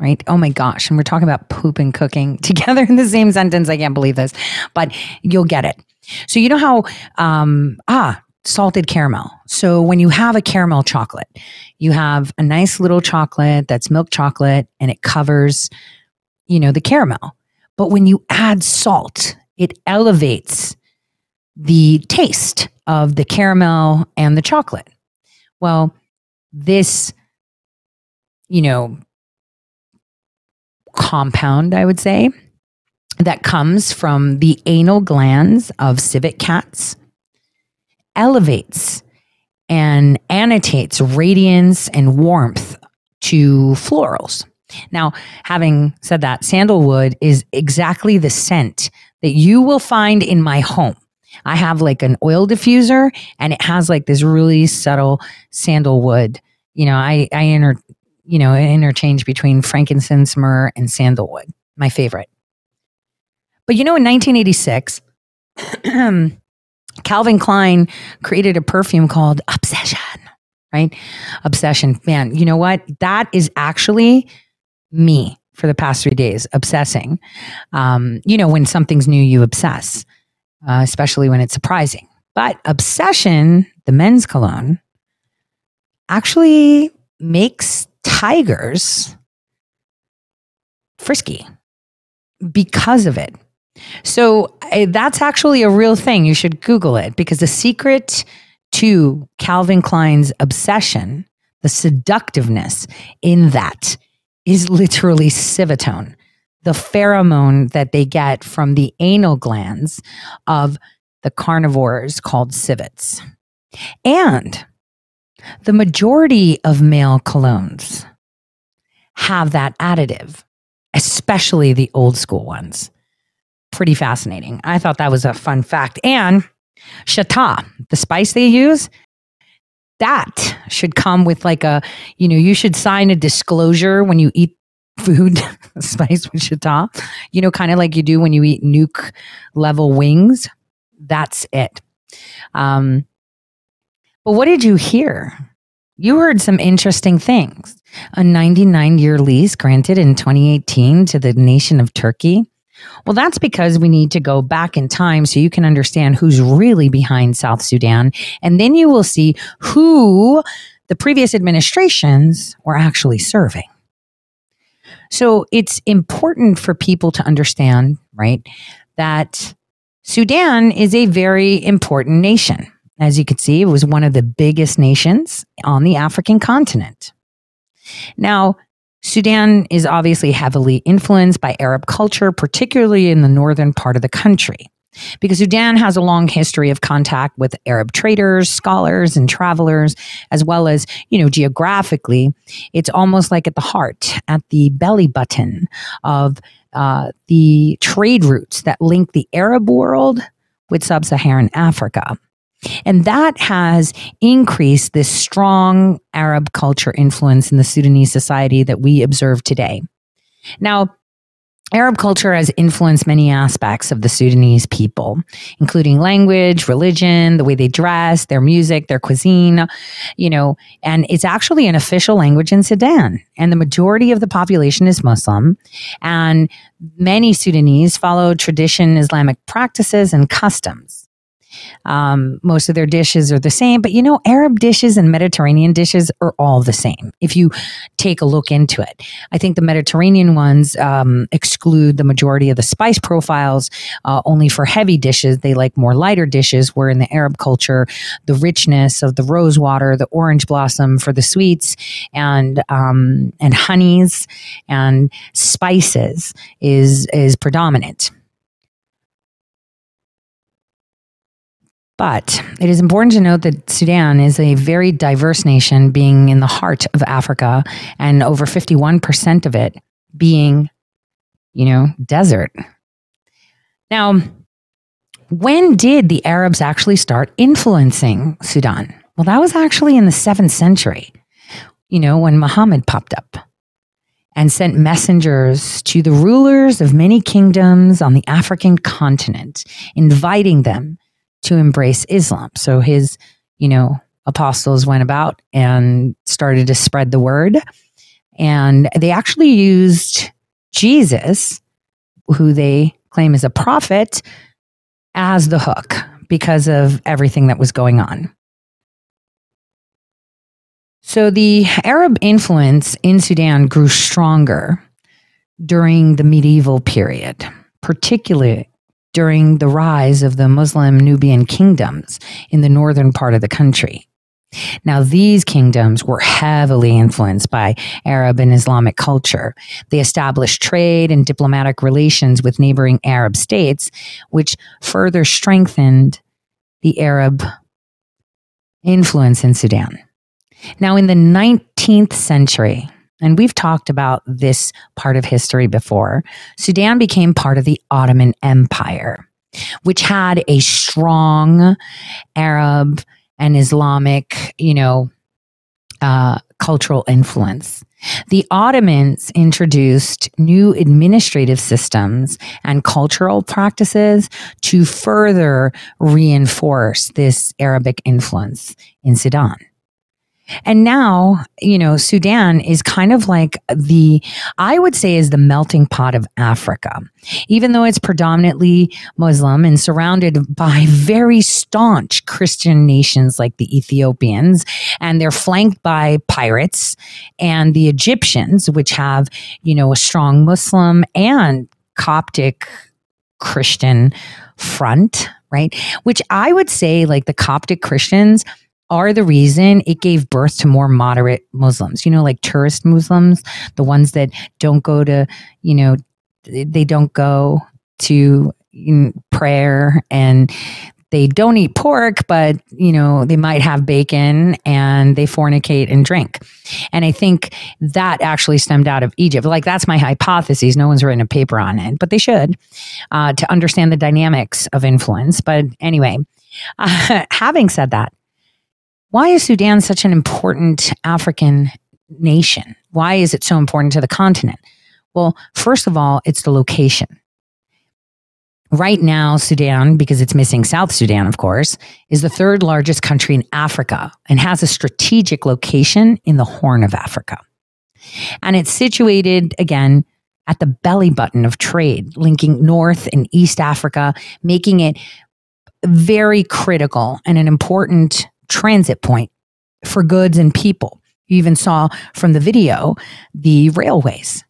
right? Oh my gosh. And we're talking about poop and cooking [LAUGHS] together in the same sentence. I can't believe this, but you'll get it. So, you know how, um, ah, salted caramel. So, when you have a caramel chocolate, you have a nice little chocolate that's milk chocolate and it covers, you know, the caramel. But when you add salt, it elevates the taste of the caramel and the chocolate. Well, this, you know, compound, I would say, that comes from the anal glands of civet cats elevates and annotates radiance and warmth to florals. Now, having said that, sandalwood is exactly the scent that you will find in my home. I have like an oil diffuser and it has like this really subtle sandalwood. You know, I, I inter, you know, interchange between frankincense, myrrh, and sandalwood, my favorite. But you know, in 1986, [CLEARS THROAT] Calvin Klein created a perfume called Obsession, right? Obsession. Man, you know what? That is actually me for the past three days, obsessing. Um, you know, when something's new, you obsess, uh, especially when it's surprising. But Obsession, the men's cologne, actually makes tigers frisky because of it. So uh, that's actually a real thing. You should Google it because the secret to Calvin Klein's obsession, the seductiveness in that is literally civitone, the pheromone that they get from the anal glands of the carnivores called civets. And the majority of male colognes have that additive, especially the old school ones. Pretty fascinating. I thought that was a fun fact. And Chata, the spice they use, that should come with like a, you know, you should sign a disclosure when you eat food [LAUGHS] spice with Chata, you know, kind of like you do when you eat nuke level wings. That's it. Um, but what did you hear? You heard some interesting things. A 99 year lease granted in 2018 to the nation of Turkey. Well, that's because we need to go back in time so you can understand who's really behind South Sudan. And then you will see who the previous administrations were actually serving. So it's important for people to understand, right, that Sudan is a very important nation. As you can see, it was one of the biggest nations on the African continent. Now, Sudan is obviously heavily influenced by Arab culture, particularly in the northern part of the country. Because Sudan has a long history of contact with Arab traders, scholars, and travelers, as well as, you know, geographically, it's almost like at the heart, at the belly button of uh, the trade routes that link the Arab world with sub Saharan Africa. And that has increased this strong Arab culture influence in the Sudanese society that we observe today. Now, Arab culture has influenced many aspects of the Sudanese people, including language, religion, the way they dress, their music, their cuisine, you know, and it's actually an official language in Sudan. And the majority of the population is Muslim. And many Sudanese follow tradition Islamic practices and customs. Um, most of their dishes are the same, but you know, Arab dishes and Mediterranean dishes are all the same if you take a look into it. I think the Mediterranean ones um, exclude the majority of the spice profiles uh, only for heavy dishes. They like more lighter dishes, where in the Arab culture, the richness of the rose water, the orange blossom for the sweets, and um, and honeys and spices is is predominant. But it is important to note that Sudan is a very diverse nation, being in the heart of Africa, and over 51% of it being, you know, desert. Now, when did the Arabs actually start influencing Sudan? Well, that was actually in the seventh century, you know, when Muhammad popped up and sent messengers to the rulers of many kingdoms on the African continent, inviting them to embrace Islam. So his, you know, apostles went about and started to spread the word. And they actually used Jesus, who they claim is a prophet, as the hook because of everything that was going on. So the Arab influence in Sudan grew stronger during the medieval period, particularly during the rise of the Muslim Nubian kingdoms in the northern part of the country. Now, these kingdoms were heavily influenced by Arab and Islamic culture. They established trade and diplomatic relations with neighboring Arab states, which further strengthened the Arab influence in Sudan. Now, in the 19th century, and we've talked about this part of history before, Sudan became part of the Ottoman Empire, which had a strong Arab and Islamic, you know, uh, cultural influence. The Ottomans introduced new administrative systems and cultural practices to further reinforce this Arabic influence in Sudan. And now, you know, Sudan is kind of like the, I would say, is the melting pot of Africa. Even though it's predominantly Muslim and surrounded by [LAUGHS] very staunch Christian nations like the Ethiopians, and they're flanked by pirates and the Egyptians, which have, you know, a strong Muslim and Coptic Christian front, right? Which I would say, like the Coptic Christians, are the reason it gave birth to more moderate Muslims. You know, like tourist Muslims, the ones that don't go to, you know, they don't go to prayer and they don't eat pork, but you know, they might have bacon and they fornicate and drink. And I think that actually stemmed out of Egypt. Like that's my hypothesis. No one's written a paper on it, but they should uh, to understand the dynamics of influence. But anyway, uh, [LAUGHS] having said that, why is Sudan such an important African nation? Why is it so important to the continent? Well, first of all, it's the location. Right now, Sudan, because it's missing South Sudan, of course, is the third largest country in Africa and has a strategic location in the Horn of Africa. And it's situated, again, at the belly button of trade, linking North and East Africa, making it very critical and an important transit point for goods and people. You even saw from the video the railways.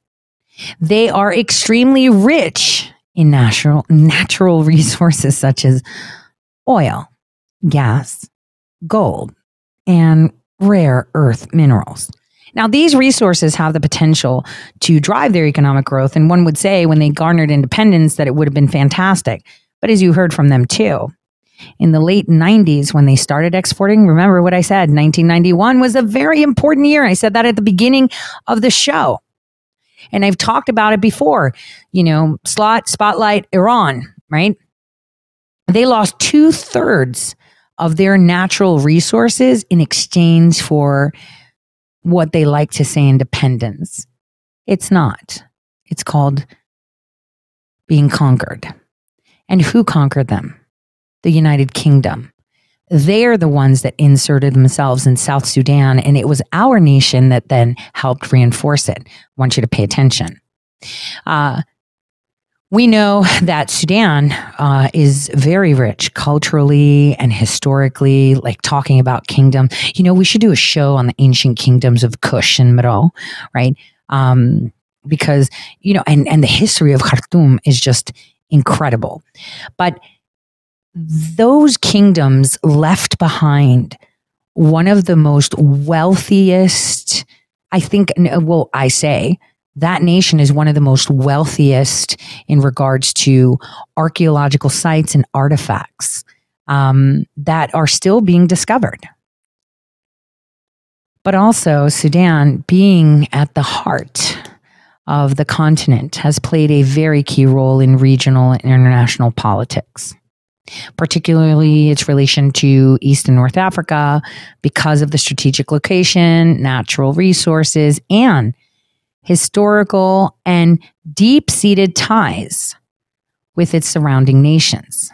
They are extremely rich in natural, natural [LAUGHS] resources such as oil, gas, gold, and rare earth minerals. Now, these resources have the potential to drive their economic growth, and one would say when they garnered independence that it would have been fantastic. But as you heard from them too, in the late 90s when they started exporting. Remember what I said 1991 was a very important year. I said that at the beginning of the show. And I've talked about it before. You know, slot, spotlight, Iran, right? They lost two thirds of their natural resources in exchange for what they like to say independence. It's not. It's called being conquered. And who conquered them? The United Kingdom. They're the ones that inserted themselves in South Sudan, and it was our nation that then helped reinforce it. I want you to pay attention. Uh, we know that Sudan uh, is very rich culturally and historically, like talking about kingdom. You know, we should do a show on the ancient kingdoms of Kush and Meroe, right? Um, because, you know, and, and the history of Khartoum is just incredible. But those kingdoms left behind one of the most wealthiest, I think, well, I say, that nation is one of the most wealthiest in regards to archaeological sites and artifacts um, that are still being discovered. But also, Sudan, being at the heart of the continent, has played a very key role in regional and international politics particularly its relation to East and North Africa because of the strategic location, natural resources, and historical and deep seated ties with its surrounding nations.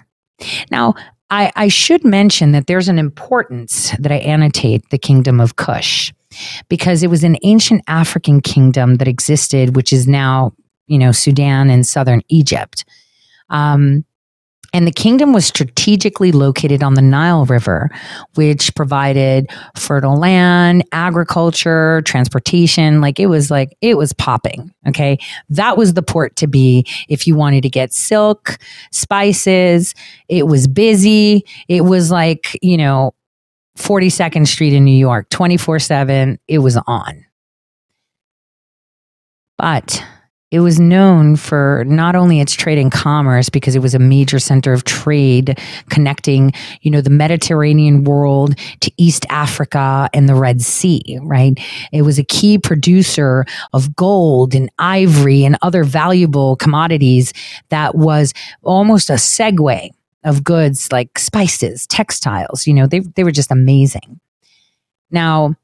Now, I, I, should mention that there's an importance that I annotate the kingdom of Kush because it was an ancient African kingdom that existed, which is now, you know, Sudan and southern Egypt. Um, and the kingdom was strategically located on the Nile River, which provided fertile land, agriculture, transportation. Like it was like, it was popping. Okay. That was the port to be if you wanted to get silk, spices. It was busy. It was like, you know, 42nd Street in New York, 24 7. It was on. But it was known for not only its trade and commerce because it was a major center of trade connecting, you know, the Mediterranean world to East Africa and the Red Sea, right? It was a key producer of gold and ivory and other valuable commodities that was almost a segue of goods like spices, textiles, you know, they, they were just amazing. Now,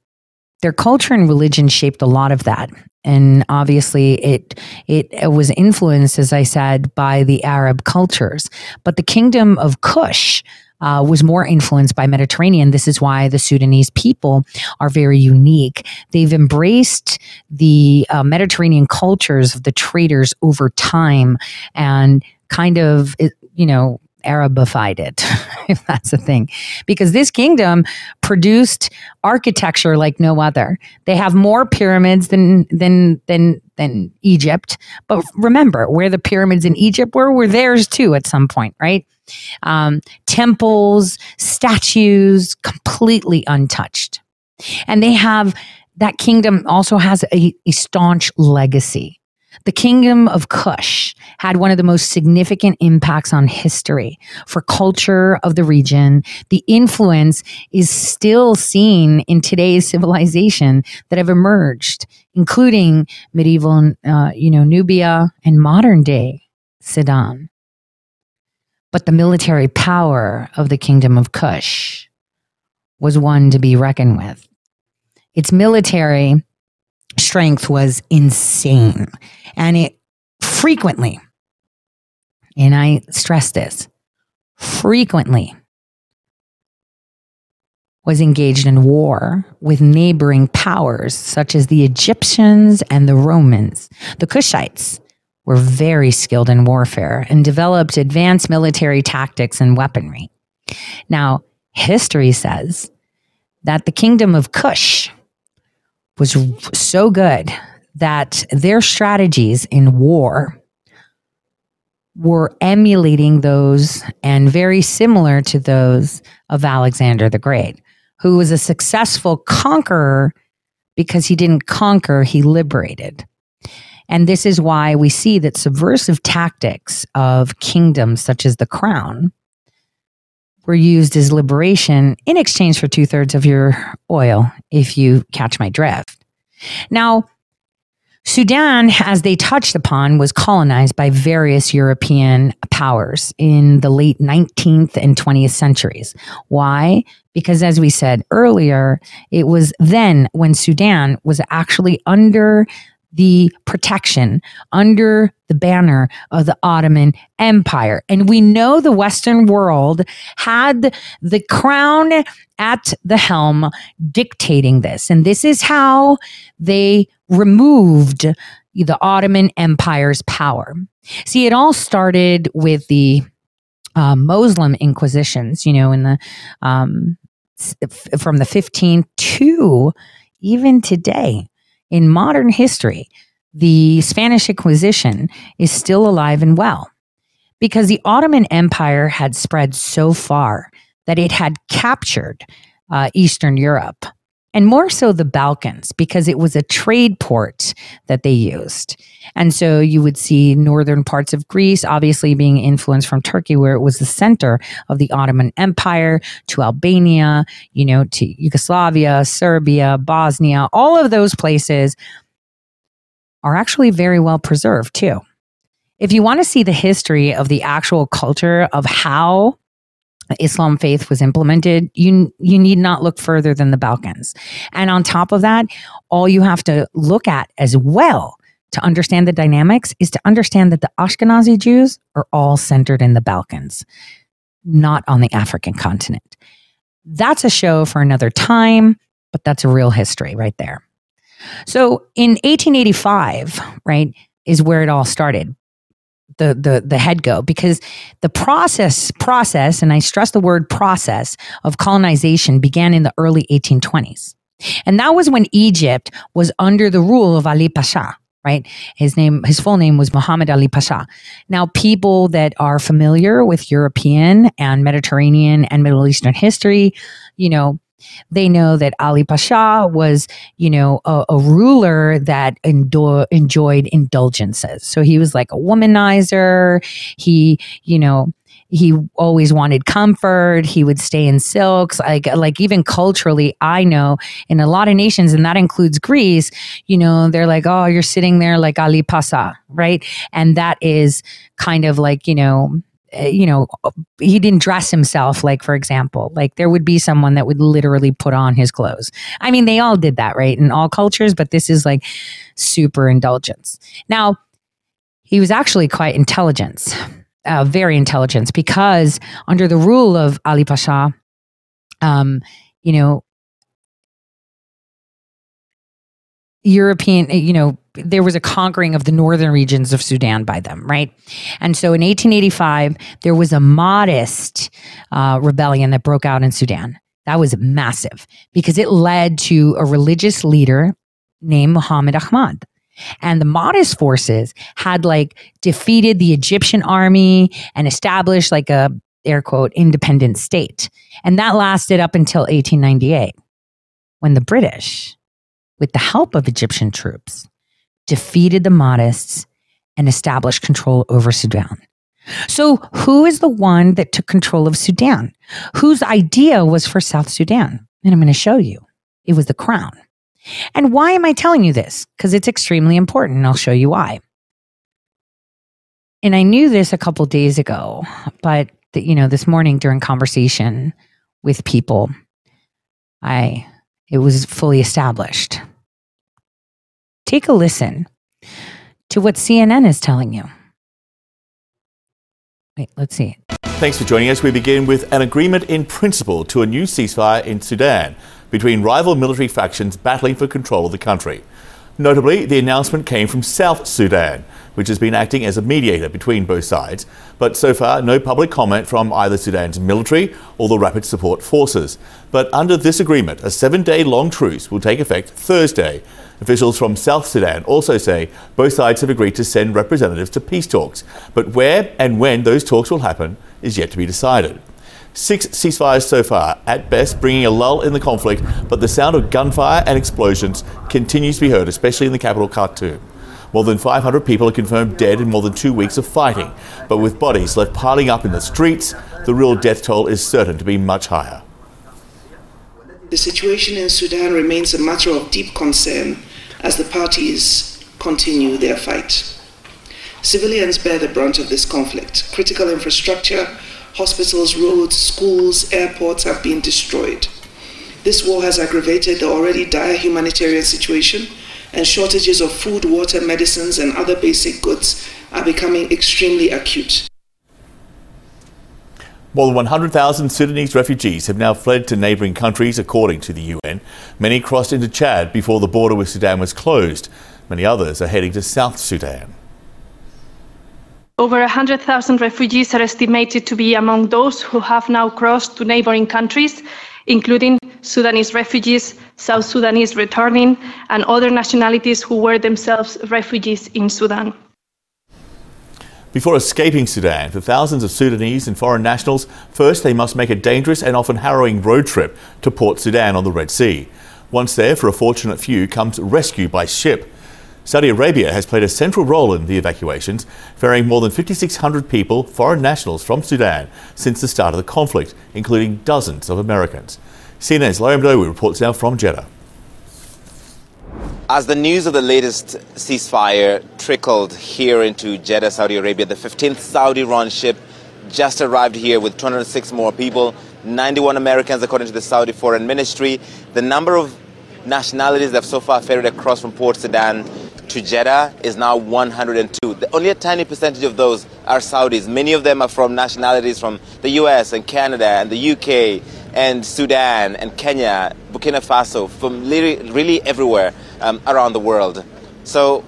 their culture and religion shaped a lot of that and obviously it, it it was influenced as i said by the arab cultures but the kingdom of kush uh, was more influenced by Mediterranean. This is why the Sudanese people are very unique. They've embraced the uh, Mediterranean cultures of the traders over time and kind of, you know, Arabified it, [LAUGHS] if [LAUGHS] that's a thing. Because this kingdom produced architecture like no other. They have more pyramids than than than than Egypt. But remember, where the pyramids in Egypt were, were theirs too at some point, right? Um, temples, statues, completely untouched. And they have that kingdom also has a, a staunch legacy. The kingdom of Kush had one of the most significant impacts on history for culture of the region. The influence is still seen in today's civilization that have emerged, including medieval, uh, you know, Nubia and modern day Sudan. But the military power of the kingdom of Kush was one to be reckoned with. Its military strength was insane. And it frequently, and I stress this, frequently was engaged in war with neighboring powers such as the Egyptians and the Romans. The Kushites were very skilled in warfare and developed advanced military tactics and weaponry. Now, history says that the kingdom of Kush was so good that their strategies in war were emulating those and very similar to those of Alexander the Great, who was a successful conqueror because he didn't conquer, he liberated. And this is why we see that subversive tactics of kingdoms such as the crown were used as liberation in exchange for two thirds of your oil, if you catch my drift. Now, Sudan, as they touched upon, was colonized by various European powers in the late 19th and 20th centuries. Why? Because, as we said earlier, it was then when Sudan was actually under the protection under the banner of the Ottoman Empire. And we know the Western world had the crown at the helm dictating this. And this is how they removed the Ottoman Empire's power. See, it all started with the uh, Muslim inquisitions, you know, in the um, from the 15th to even today in modern history, the Spanish Inquisition is still alive and well because the Ottoman Empire had spread so far that it had captured uh, Eastern Europe and more so the Balkans because it was a trade port that they used. And so you would see northern parts of Greece obviously being influenced from Turkey, where it was the center of the Ottoman Empire, to Albania, you know, to Yugoslavia, Serbia, Bosnia, all of those places are actually very well preserved too. If you want to see the history of the actual culture of how Islam faith was implemented, you you need not look further than the Balkans. And on top of that, all you have to look at as well to understand the dynamics is to understand that the Ashkenazi Jews are all centered in the Balkans, not on the African continent. That's a show for another time, but that's a real history right there. So in 1885, right, is where it all started the the the head go because the process process and I stress the word process of colonization began in the early 1820s. And that was when Egypt was under the rule of Ali Pasha, right? His name his full name was Muhammad Ali Pasha. Now people that are familiar with European and Mediterranean and Middle Eastern history, you know, They know that Ali Pasha was, you know, a, a ruler that endo- enjoyed indulgences. So he was like a womanizer. He, you know, he always wanted comfort he would stay in silks like like even culturally i know in a lot of nations and that includes greece you know they're like oh you're sitting there like ali pasha right and that is kind of like you know you know he didn't dress himself like for example like there would be someone that would literally put on his clothes. I mean they all did that right in all cultures but this is like super indulgence. Now he was actually quite intelligent uh, very intelligent because under the rule of Ali Pasha, um, you know, European, you know, there was a conquering of the northern regions of Sudan by them, right? And so in 1885, there was a Mahdist uh, rebellion that broke out in Sudan. That was massive because it led to a religious leader named Muhammad Ahmad. And the Mahdist forces had like defeated the Egyptian army and established like a air quote independent state. And that lasted up until 1898 when the British, with the help of Egyptian troops, defeated the Mahdists and established control over Sudan. So, who is the one that took control of Sudan? Whose idea was for South Sudan? And I'm going to show you. It was the crown. And why am I telling you this? Because it's extremely important, and I'll show you why. And I knew this a couple days ago, but the, you know, this morning during conversation with people, I it was fully established. Take a listen to what CNN is telling you. Wait, let's see. Thanks for joining us. We begin with an agreement in principle to a new ceasefire in Sudan between rival military factions battling for control of the country. Notably, the announcement came from South Sudan, which has been acting as a mediator between both sides, but so far no public comment from either Sudan's military or the Rapid Support Forces. But under this agreement, a seven day long truce will take effect Thursday. Officials from South Sudan also say both sides have agreed to send representatives to peace talks, but where and when those talks will happen is yet to be decided. Six ceasefires so far, at best bringing a lull in the conflict, but the sound of gunfire and explosions continues to be heard, especially in the capital Khartoum. More than 500 people are confirmed dead in more than two weeks of fighting, but with bodies left piling up in the streets, the real death toll is certain to be much higher. The situation in Sudan remains a matter of deep concern as the parties continue their fight. Civilians bear the brunt of this conflict. Critical infrastructure, hospitals, roads, schools, airports have been destroyed. This war has aggravated the already dire humanitarian situation, and shortages of food, water, medicines, and other basic goods are becoming extremely acute. More than 100,000 Sudanese refugees have now fled to neighbouring countries, according to the UN. Many crossed into Chad before the border with Sudan was closed. Many others are heading to South Sudan. Over 100,000 refugees are estimated to be among those who have now crossed to neighboring countries, including Sudanese refugees, South Sudanese returning, and other nationalities who were themselves refugees in Sudan. Before escaping Sudan, for thousands of Sudanese and foreign nationals, first they must make a dangerous and often harrowing road trip to Port Sudan on the Red Sea. Once there, for a fortunate few, comes rescue by ship. Saudi Arabia has played a central role in the evacuations, ferrying more than 5,600 people, foreign nationals from Sudan, since the start of the conflict, including dozens of Americans. CNN's Larry Madowo reports now from Jeddah. As the news of the latest ceasefire trickled here into Jeddah, Saudi Arabia, the 15th Saudi run ship just arrived here with 206 more people, 91 Americans, according to the Saudi Foreign Ministry. The number of nationalities that have so far ferried across from Port Sudan to Jeddah is now 102. The, only a tiny percentage of those are Saudis. Many of them are from nationalities from the US and Canada and the UK and Sudan and Kenya, Burkina Faso, from really, really everywhere um, around the world. So,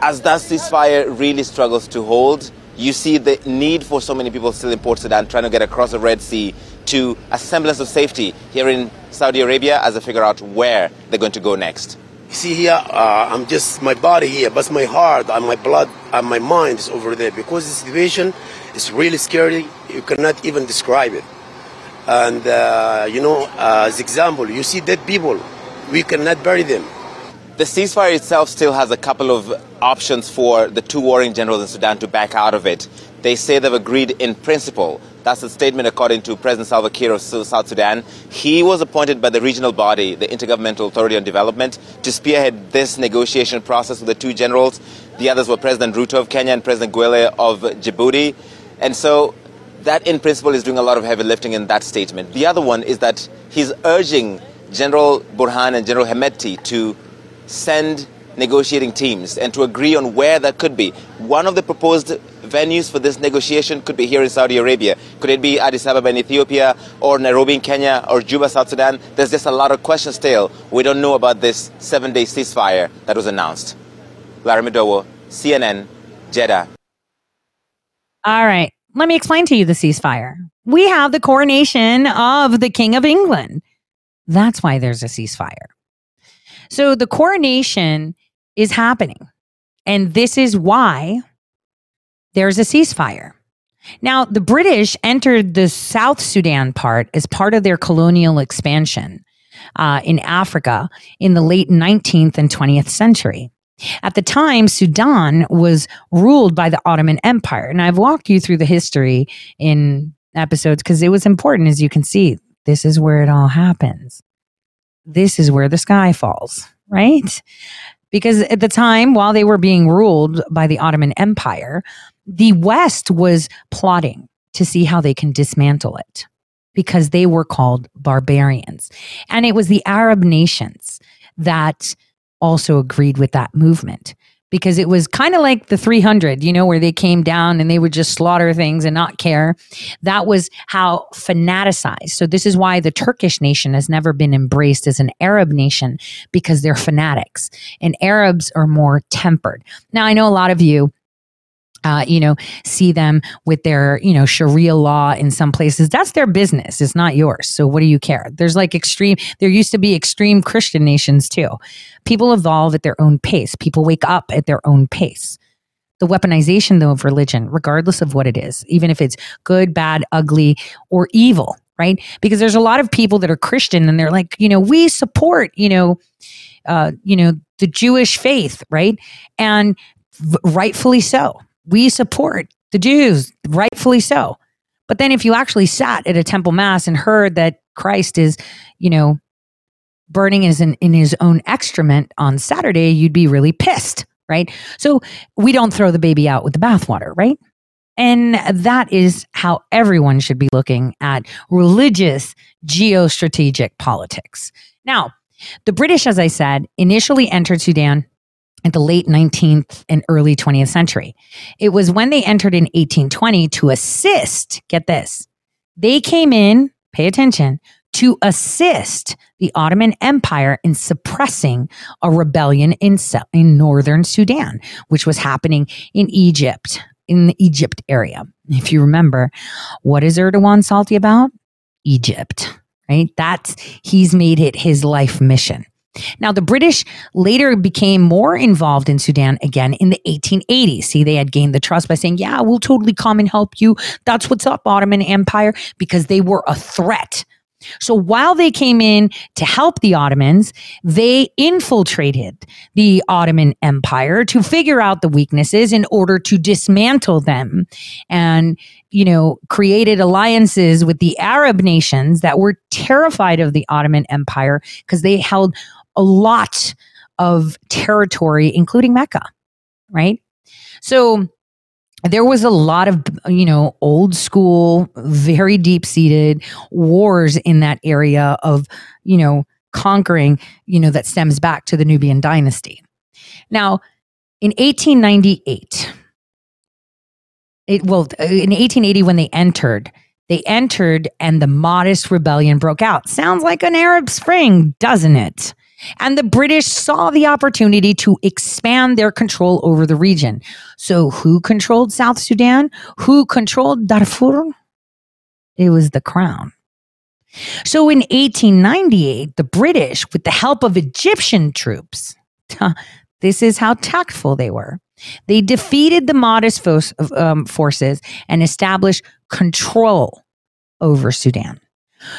as that ceasefire really struggles to hold, you see the need for so many people still in Port Sudan trying to get across the Red Sea to a semblance of safety here in Saudi Arabia as they figure out where they're going to go next. You see here, uh, I'm just my body here, but my heart and my blood and my mind is over there because the situation is really scary. You cannot even describe it. And, uh, you know, uh, as example, you see dead people, we cannot bury them. The ceasefire itself still has a couple of options for the two warring generals in Sudan to back out of it. They say they've agreed in principle. That's a statement according to President Salva Kiir of South Sudan. He was appointed by the regional body, the Intergovernmental Authority on Development, to spearhead this negotiation process with the two generals. The others were President Ruto of Kenya and President Guelleh of Djibouti. And so that in principle is doing a lot of heavy lifting in that statement. The other one is that he's urging General Burhan and General Hemedti to send negotiating teams and to agree on where that could be. One of the proposed venues for this negotiation could be here in Saudi Arabia. Could it be Addis Ababa in Ethiopia or Nairobi in Kenya or Juba, South Sudan? There's just a lot of questions still. We don't know about this seven day ceasefire that was announced. Larry Madowo, CNN, Jeddah. All right. Let me explain to you the ceasefire. We have the coronation of the King of England. That's why there's a ceasefire. So the coronation is happening. And this is why there's a ceasefire. Now, the British entered the South Sudan part as part of their colonial expansion uh, in Africa in the late 19th and 20th century. At the time, Sudan was ruled by the Ottoman Empire. And I've walked you through the history in episodes because it was important, as you can see. This is where it all happens. This is where the sky falls, right? Because at the time, while they were being ruled by the Ottoman Empire, the West was plotting to see how they can dismantle it because they were called barbarians. And it was the Arab nations that also agreed with that movement because it was kind of like the 300, you know, where they came down and they would just slaughter things and not care. That was how fanaticized. So, this is why the Turkish nation has never been embraced as an Arab nation because they're fanatics and Arabs are more tempered. Now, I know a lot of you uh, you know, see them with their, you know, Sharia law in some places. That's their business. It's not yours. So what do you care? There's like extreme, there used to be extreme Christian nations too. People evolve at their own pace. People wake up at their own pace. The weaponization, though, of religion, regardless of what it is, even if it's good, bad, ugly, or evil, right? Because there's a lot of people that are Christian and they're like, you know, we support, you know, uh, you know, the Jewish faith, right? And rightfully so we support the Jews, rightfully so. But then if you actually sat at a temple mass and heard that Christ is, you know, burning in, in his own excrement on Saturday, you'd be really pissed, right? So we don't throw the baby out with the bathwater, right? And that is how everyone should be looking at religious geostrategic politics. Now, the British, as I said, initially entered Sudan at the late 19th and early 20th century. It was when they entered in 1820 to assist, get this, they came in, pay attention, to assist the Ottoman Empire in suppressing a rebellion in, in northern Sudan, which was happening in Egypt, in the Egypt area. If you remember, what is Erdogan salty about? Egypt, right? That's, he's made it his life mission. Now, the British later became more involved in Sudan again in the 1880s. See, they had gained the trust by saying, Yeah, we'll totally come and help you. That's what's up, Ottoman Empire, because they were a threat so while they came in to help the Ottomans, they infiltrated the Ottoman Empire to figure out the weaknesses in order to dismantle them and, you know, created alliances with the Arab nations that were terrified of the Ottoman Empire because they held a lot of territory, including Mecca, right? So there was a lot of you know old school very deep seated wars in that area of you know conquering you know that stems back to the nubian dynasty. Now in 1898 it well in 1880 when they entered they entered and the Mahdist rebellion broke out. Sounds like an arab spring doesn't it and the British saw the opportunity to expand their control over the region. So, who controlled South Sudan? Who controlled Darfur? It was the crown. So, in 1898, the British, with the help of Egyptian troops, [LAUGHS] this is how tactful they were. They defeated the Mahdist fo- um, forces and established control over Sudan.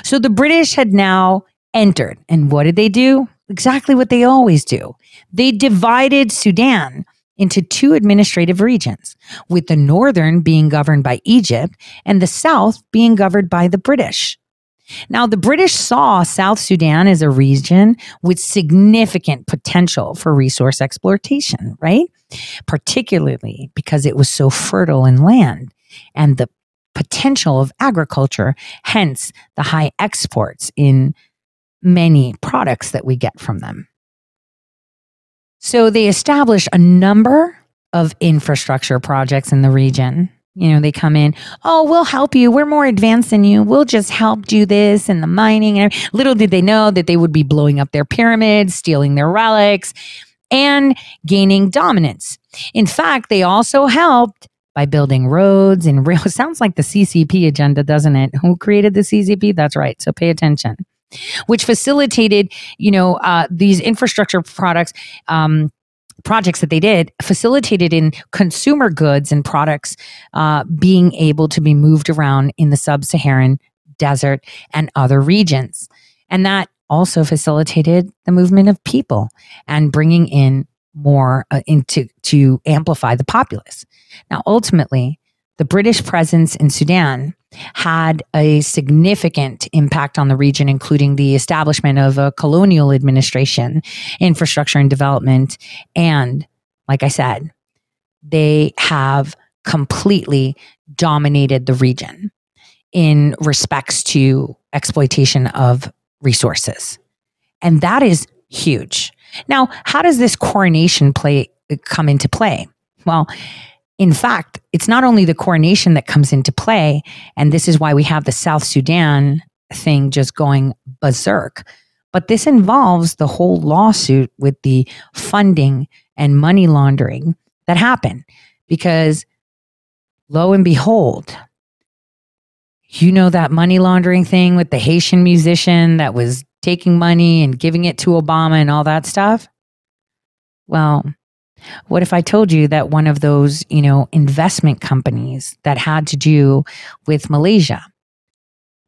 So the British had now entered. And what did they do? Exactly what they always do. They divided Sudan into two administrative regions, with the northern being governed by Egypt and the south being governed by the British. Now, the British saw South Sudan as a region with significant potential for resource exploitation, right? Particularly because it was so fertile in land and the potential of agriculture, hence the high exports in many products that we get from them. So they established a number of infrastructure projects in the region. You know, they come in, oh, we'll help you. We're more advanced than you. We'll just help do this and the mining. And little did they know that they would be blowing up their pyramids, stealing their relics, and gaining dominance. In fact, they also helped by building roads and rail. [LAUGHS] Sounds like the CCP agenda, doesn't it? Who created the CCP? That's right. So pay attention which facilitated, you know, uh, these infrastructure products. Um, projects that they did facilitated in consumer goods and products uh, being able to be moved around in the sub-Saharan desert and other regions, and that also facilitated the movement of people and bringing in more uh, into to amplify the populace. Now, ultimately, the British presence in Sudan had a significant impact on the region, including the establishment of a colonial administration, infrastructure and development. And like I said, they have completely dominated the region in respects to exploitation of resources. And that is huge. Now, how does this coronation play come into play? Well, in fact, it's not only the coronation that comes into play, and this is why we have the South Sudan thing just going berserk, but this involves the whole lawsuit with the funding and money laundering that happened. Because lo and behold, you know that money laundering thing with the Haitian musician that was taking money and giving it to Obama and all that stuff? Well, what if I told you that one of those, you know, investment companies that had to do with Malaysia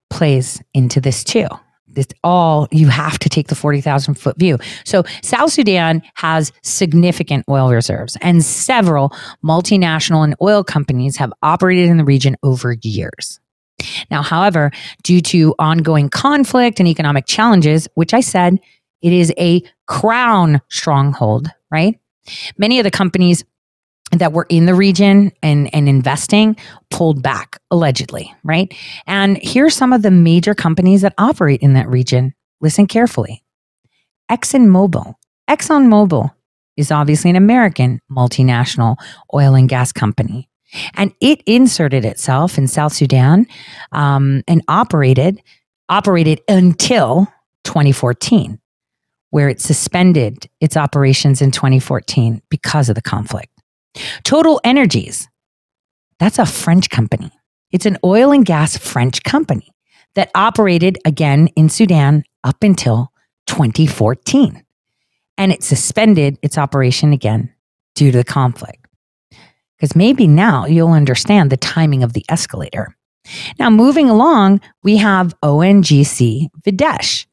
plays into this too? It's all you have to take the 40,000 foot view. So, South Sudan has significant oil reserves, and several multinational and oil companies have operated in the region over years. Now, however, due to ongoing conflict and economic challenges, which I said it is a crown stronghold, right? Many of the companies that were in the region and, and investing pulled back, allegedly, right? And here's some of the major companies that operate in that region. Listen carefully ExxonMobil. ExxonMobil is obviously an American multinational oil and gas company. And it inserted itself in South Sudan um, and operated operated until 2014 where it suspended its operations in 2014 because of the conflict. Total Energies, that's a French company. It's an oil and gas French company that operated again in Sudan up until 2014. And it suspended its operation again due to the conflict. Because maybe now you'll understand the timing of the escalator. Now, moving along, we have ONGC Videsh.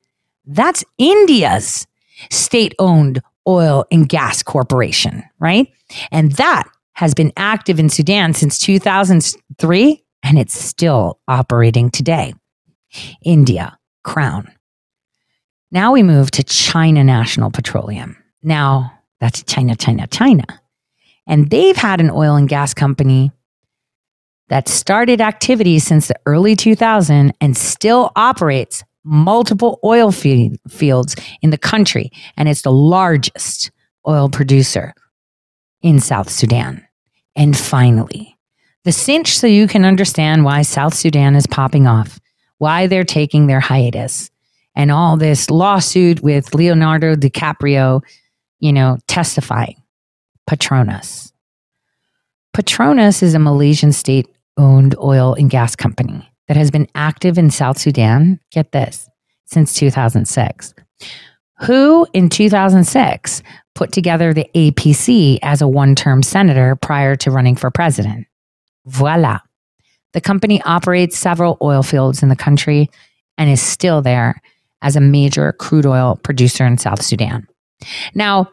That's India's state owned oil and gas corporation, right? And that has been active in Sudan since 2003 and it's still operating today. India, Crown. Now we move to China National Petroleum. Now that's China, China, China. And they've had an oil and gas company that started activities since the early 2000s and still operates multiple oil fields in the country, and it's the largest oil producer in South Sudan. And finally, the cinch so you can understand why South Sudan is popping off, why they're taking their hiatus, and all this lawsuit with Leonardo DiCaprio, you know, testifying. Petronas. Petronas is a Malaysian state owned oil and gas company that has been active in South Sudan, get this, since 2006. Who in 2006 put together the APC as a one term senator prior to running for president? Voila. The company operates several oil fields in the country and is still there as a major crude oil producer in South Sudan. Now,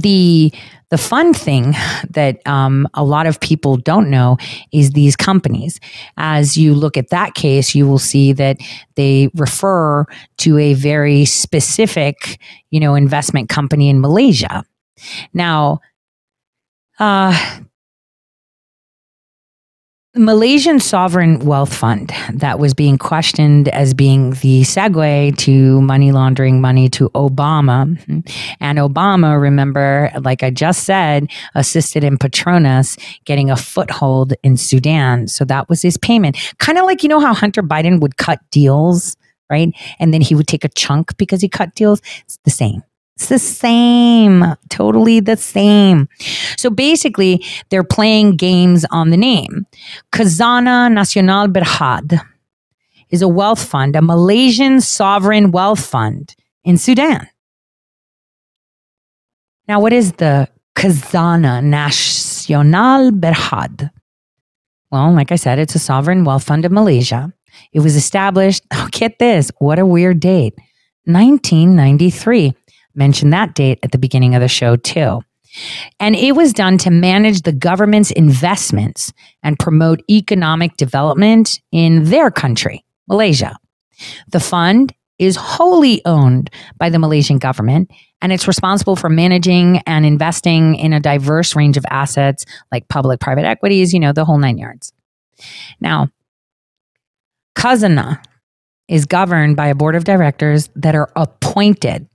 the the fun thing that um, a lot of people don't know is these companies. As you look at that case, you will see that they refer to a very specific, you know, investment company in Malaysia. Now, uh, Malaysian sovereign wealth fund that was being questioned as being the segue to money laundering money to Obama. And Obama, remember, like I just said, assisted in Petronas getting a foothold in Sudan. So that was his payment. Kind of like, you know, how Hunter Biden would cut deals, right? And then he would take a chunk because he cut deals. It's the same. It's the same, totally the same. So basically, they're playing games on the name. Khazanah Nasional Berhad is a wealth fund, a Malaysian sovereign wealth fund in Sudan. Now, what is the Khazanah Nasional Berhad? Well, like I said, it's a sovereign wealth fund of Malaysia. It was established, oh, [LAUGHS] get this, what a weird date, 1993 mentioned that date at the beginning of the show, too. And it was done to manage the government's investments and promote economic development in their country, Malaysia. The fund is wholly owned by the Malaysian government and it's responsible for managing and investing in a diverse range of assets like public private equities, you know, the whole nine yards. Now, Khazanah is governed by a board of directors that are appointed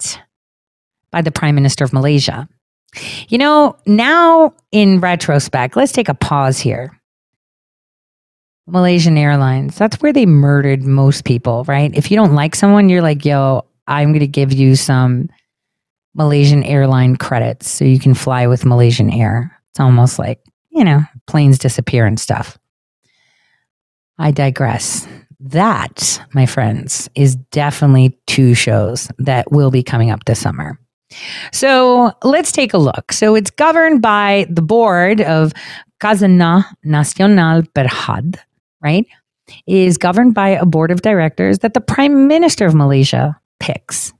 by the Prime Minister of Malaysia. You know, now in retrospect, let's take a pause here. Malaysian Airlines, that's where they murdered most people, right? If you don't like someone, you're like, yo, I'm going to give you some Malaysian airline credits so you can fly with Malaysian Air. It's almost like, you know, planes disappear and stuff. I digress. That, my friends, is definitely two shows that will be coming up this summer. So let's take a look. So it's governed by the board of Khazanah Nasional Berhad, right? Is governed by a board of directors that the prime minister of Malaysia picks.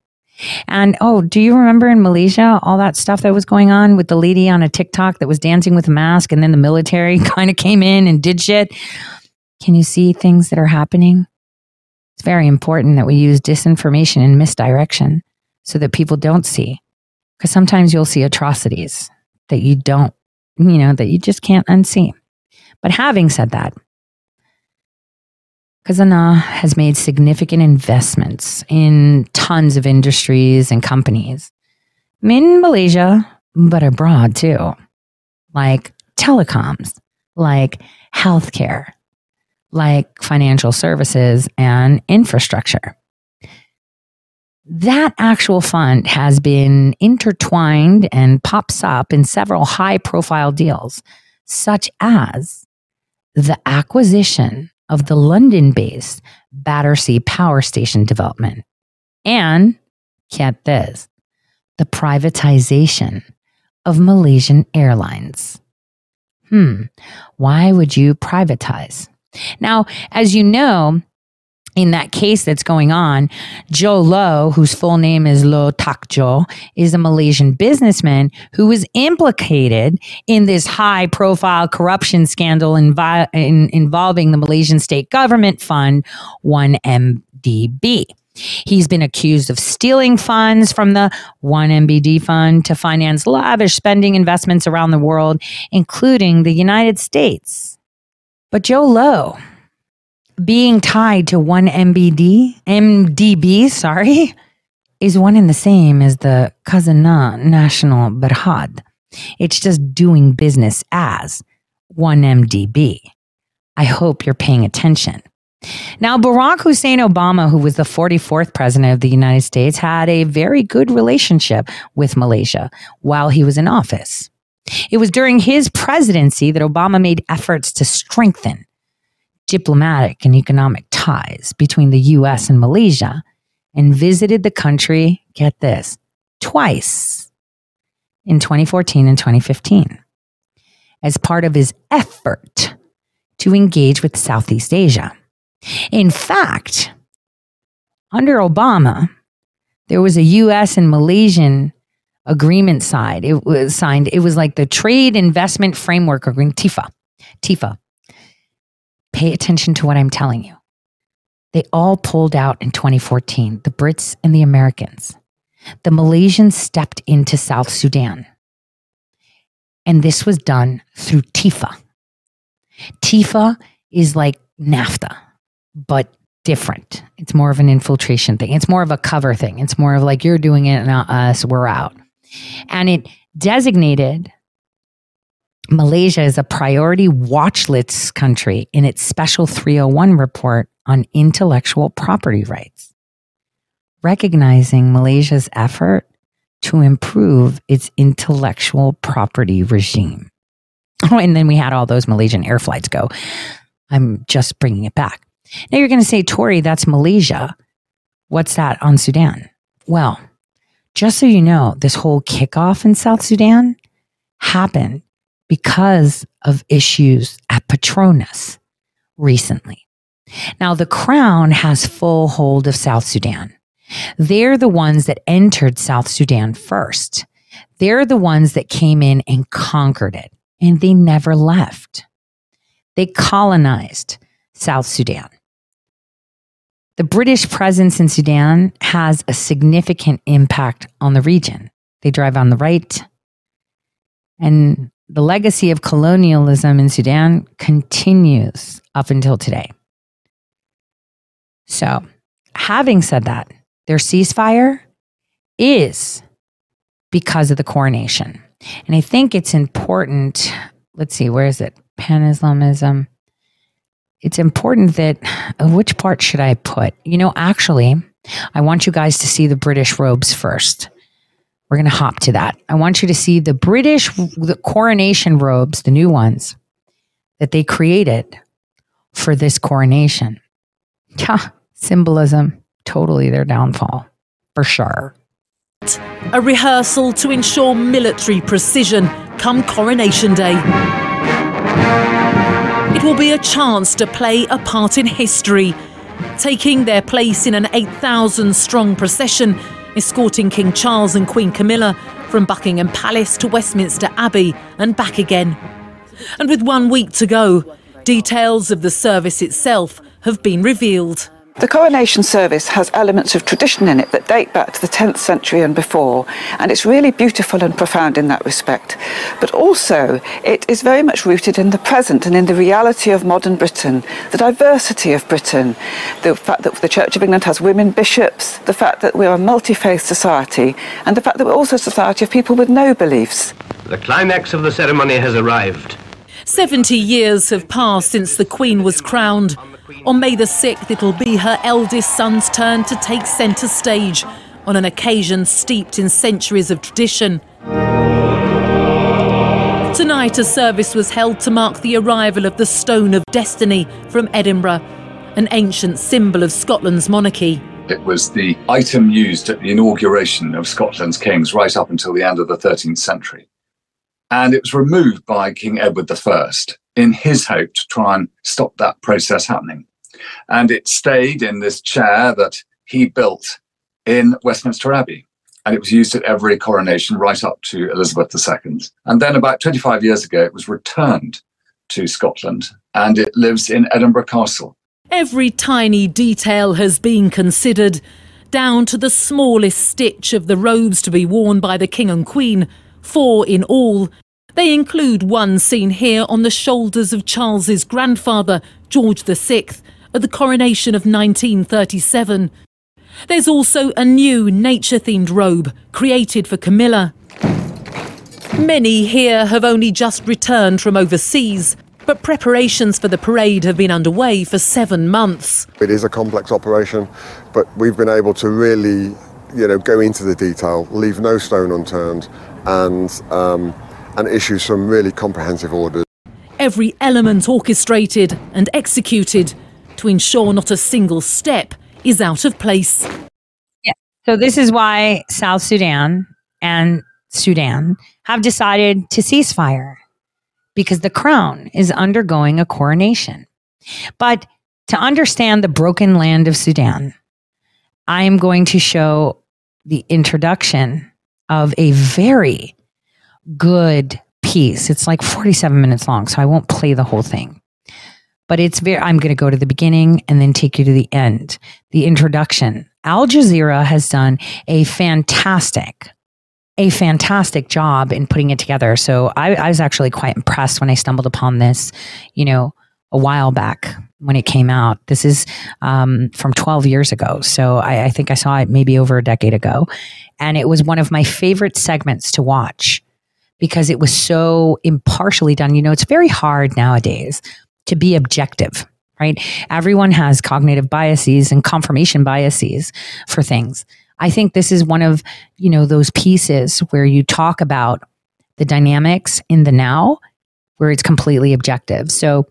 And oh, do you remember in Malaysia all that stuff that was going on with the lady on a TikTok that was dancing with a mask and then the military [LAUGHS] kind of came in and did shit? Can you see things that are happening? It's very important that we use disinformation and misdirection so that people don't see. Because sometimes you'll see atrocities that you don't, you know, that you just can't unsee. But having said that, Khazanah has made significant investments in tons of industries and companies in Malaysia, but abroad too, like telecoms, like healthcare, like financial services and infrastructure that actual fund has been intertwined and pops up in several high profile deals, such as the acquisition of the London based Battersea Power Station development. And get this the privatization of Malaysian Airlines. Hmm, why would you privatize? Now, as you know, in that case that's going on, Jho Low, whose full name is Low Taek Jho, is a Malaysian businessman who was implicated in this high profile corruption scandal invi- in, involving the Malaysian state government fund 1MDB. He's been accused of stealing funds from the 1MBD fund to finance lavish spending investments around the world, including the United States. But Jho Low, being tied to one MBD, MDB, sorry, is one and the same as the Khazanah National Berhad. It's just doing business as one MDB. I hope you're paying attention. Now, Barack Hussein Obama, who was the 44th president of the United States, had a very good relationship with Malaysia while he was in office. It was during his presidency that Obama made efforts to strengthen diplomatic and economic ties between the US and Malaysia and visited the country, get this, twice in 2014 and 2015 as part of his effort to engage with Southeast Asia. In fact, Under Obama, there was a US and Malaysian agreement side. It was signed. It was like the Trade Investment Framework Agreement, TIFA. TIFA. Pay attention to what I'm telling you. They all pulled out in 2014, the Brits and the Americans. The Malaysians stepped into South Sudan. And this was done through TIFA. TIFA is like NAFTA, but different. It's more of an infiltration thing. It's more of a cover thing. It's more of like you're doing it, not us, we're out. And it designated Malaysia is a priority watch list country in its special 301 report on intellectual property rights, recognizing Malaysia's effort to improve its intellectual property regime. [LAUGHS] Oh, and then we had all those Malaysian air flights go. I'm just bringing it back. Now you're going to say, Tori, that's Malaysia. What's that on Sudan? Well, just so you know, this whole kickoff in South Sudan happened because of issues at Petronas recently. Now, the crown has full hold of South Sudan. They're the ones that entered South Sudan first. They're the ones that came in and conquered it, and they never left. They colonized South Sudan. The British presence in Sudan has a significant impact on the region. They drive on the right, and the legacy of colonialism in Sudan continues up until today. So, having said that, their ceasefire is because of the coronation. And I think it's important. Let's see, where is it? Pan Islamism. It's important that uh, which part should I put? You know, actually, I want you guys to see the British robes first. We're going to hop to that. I want you to see the British the coronation robes, the new ones that they created for this coronation. Yeah, symbolism, totally their downfall, for sure. A rehearsal to ensure military precision come Coronation Day. It will be a chance to play a part in history, taking their place in an 8,000 strong procession escorting King Charles and Queen Camilla from Buckingham Palace to Westminster Abbey and back again. And with one week to go, details of the service itself have been revealed. The coronation service has elements of tradition in it that date back to the 10th century and before, and it's really beautiful and profound in that respect. But also, it is very much rooted in the present and in the reality of modern Britain, the diversity of Britain, the fact that the Church of England has women bishops, the fact that we're a multi faith society, and the fact that we're also a society of people with no beliefs. The climax of the ceremony has arrived. 70 years have passed since the Queen was crowned. On May the 6th, it'll be her eldest son's turn to take centre stage on an occasion steeped in centuries of tradition. Tonight, a service was held to mark the arrival of the Stone of Destiny from Edinburgh, an ancient symbol of Scotland's monarchy. It was the item used at the inauguration of Scotland's kings right up until the end of the 13th century. And it was removed by King Edward I in his hope to try and stop that process happening. And it stayed in this chair that he built in Westminster Abbey. And it was used at every coronation right up to Elizabeth II. And then about 25 years ago, it was returned to Scotland and it lives in Edinburgh Castle. Every tiny detail has been considered, down to the smallest stitch of the robes to be worn by the King and Queen, four in all. They include one seen here on the shoulders of Charles's grandfather, George VI, at the coronation of 1937. There's also a new nature themed robe created for Camilla. Many here have only just returned from overseas, but preparations for the parade have been underway for seven months. It is a complex operation, but we've been able to really, you know, go into the detail, leave no stone unturned, and um, and issue some really comprehensive orders. Every element orchestrated and executed to ensure not a single step is out of place. Yeah. So this is why South Sudan and Sudan have decided to cease fire because the crown is undergoing a coronation. But to understand the broken land of Sudan, I am going to show the introduction of a very good piece. It's like 47 minutes long, so I won't play the whole thing. But it's very, I'm going to go to the beginning and then take you to the end. The introduction. Al Jazeera has done a fantastic, a fantastic job in putting it together. So I, I was actually quite impressed when I stumbled upon this, you know, a while back when it came out. This is um, from 12 years ago. So I, I think I saw it maybe over a decade ago. And it was one of my favorite segments to watch because it was so impartially done. You know, it's very hard nowadays to be objective, right? Everyone has cognitive biases and confirmation biases for things. I think this is one of, you know, those pieces where you talk about the dynamics in the now where it's completely objective. So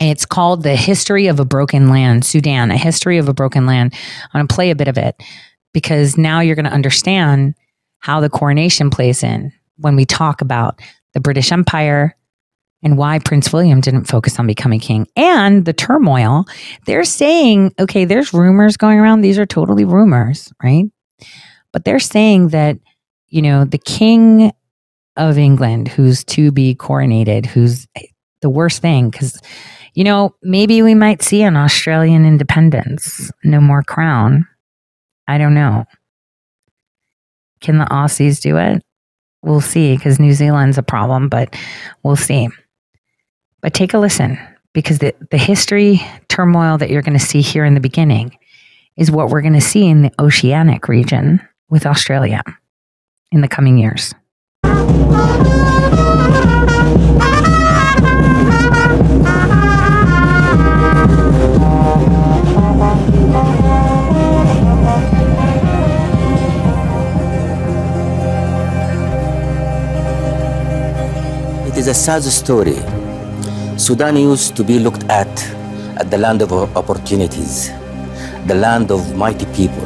it's called The History of a Broken Land, Sudan, A History of a Broken Land. I'm going to play a bit of it because now you're going to understand how the coronation plays in when we talk about the British Empire and why Prince William didn't focus on becoming king and the turmoil. They're saying, okay, there's rumors going around. These are totally rumors, right? But they're saying that, you know, the king of England who's to be coronated, who's the worst thing, because, you know, maybe we might see an Australian independence, no more crown. I don't know. Can the Aussies do it? We'll see because New Zealand's a problem, but we'll see. But take a listen because the, the history turmoil that you're going to see here in the beginning is what we're going to see in the oceanic region with Australia in the coming years. A sad story. Sudan used to be looked at as the land of opportunities, the land of mighty people.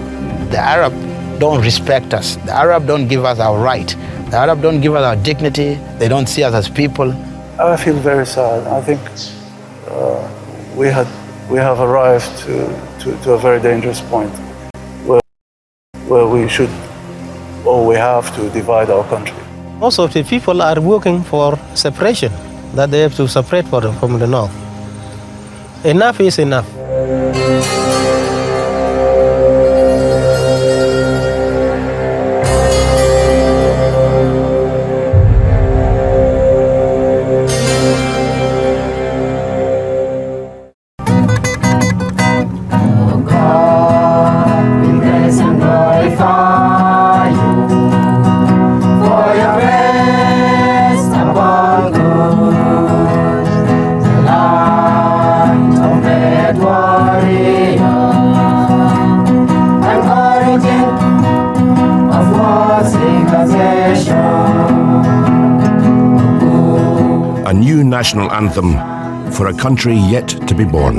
The Arab don't respect us. The Arab don't give us our right. The Arab don't give us our dignity. They don't see us as people. I feel very sad. I think uh, we had we have arrived to, to, to a very dangerous point where, where we should or we have to divide our country. Most of the people are working for separation, that they have to separate from the north. Enough is enough. National anthem for a country yet to be born.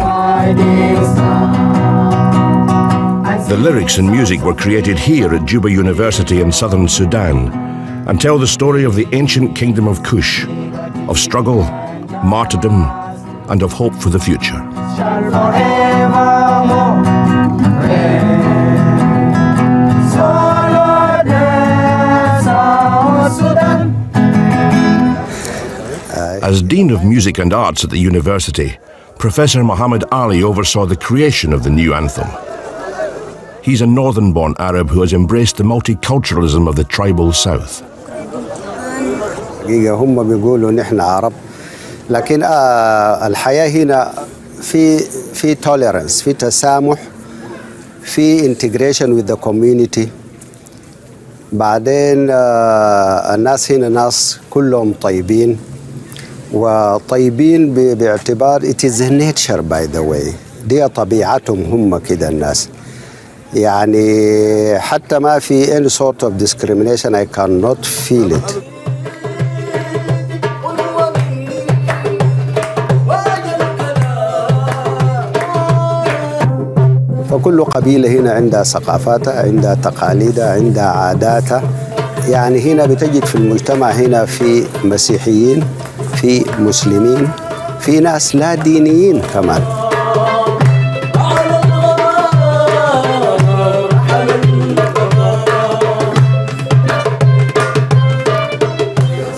The lyrics and music were created here at Juba University in southern Sudan and tell the story of the ancient kingdom of Kush, of struggle, martyrdom, and of hope for the future. As Dean of Music and Arts at the university, Professor Muhammad Ali oversaw the creation of the new anthem. He's a northern born Arab who has embraced the multiculturalism of the tribal south. حقيقة هم بيقولوا نحن عرب لكن آه الحياة هنا في في tolerance في تسامح في integration with the community بعدين آه الناس هنا ناس كلهم طيبين وطيبين باعتبار it is nature by the way. دي طبيعتهم هم كده الناس. يعني حتى ما في any sort of discrimination I cannot feel it. فكل قبيلة هنا عندها ثقافاتها عندها تقاليدها عندها عاداتها. يعني هنا بتجد في المجتمع هنا في مسيحيين في مسلمين في ناس لا دينيين كمان.